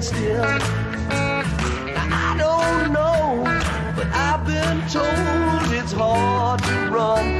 Please will. I don't know, but I've been told it's hard to run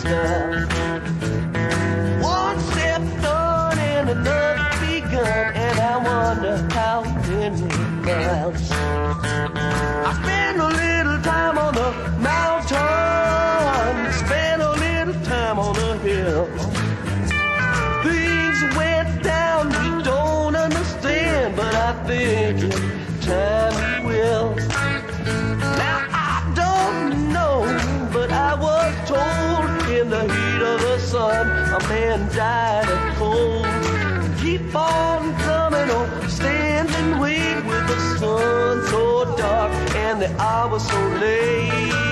style? One step done and another begun, and I wonder how many miles. I spend a little time on the mountain, spend a little time on the hill. Things went down we don't understand, but I think in time we will. Now I don't know, but I was told in the heat of the sun a man died of cold. Keep on coming on, stand and wait with the sun so dark and the hour so late.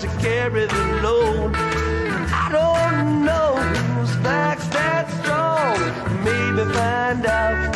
To carry the load. I don't know whose back's that strong. Maybe find out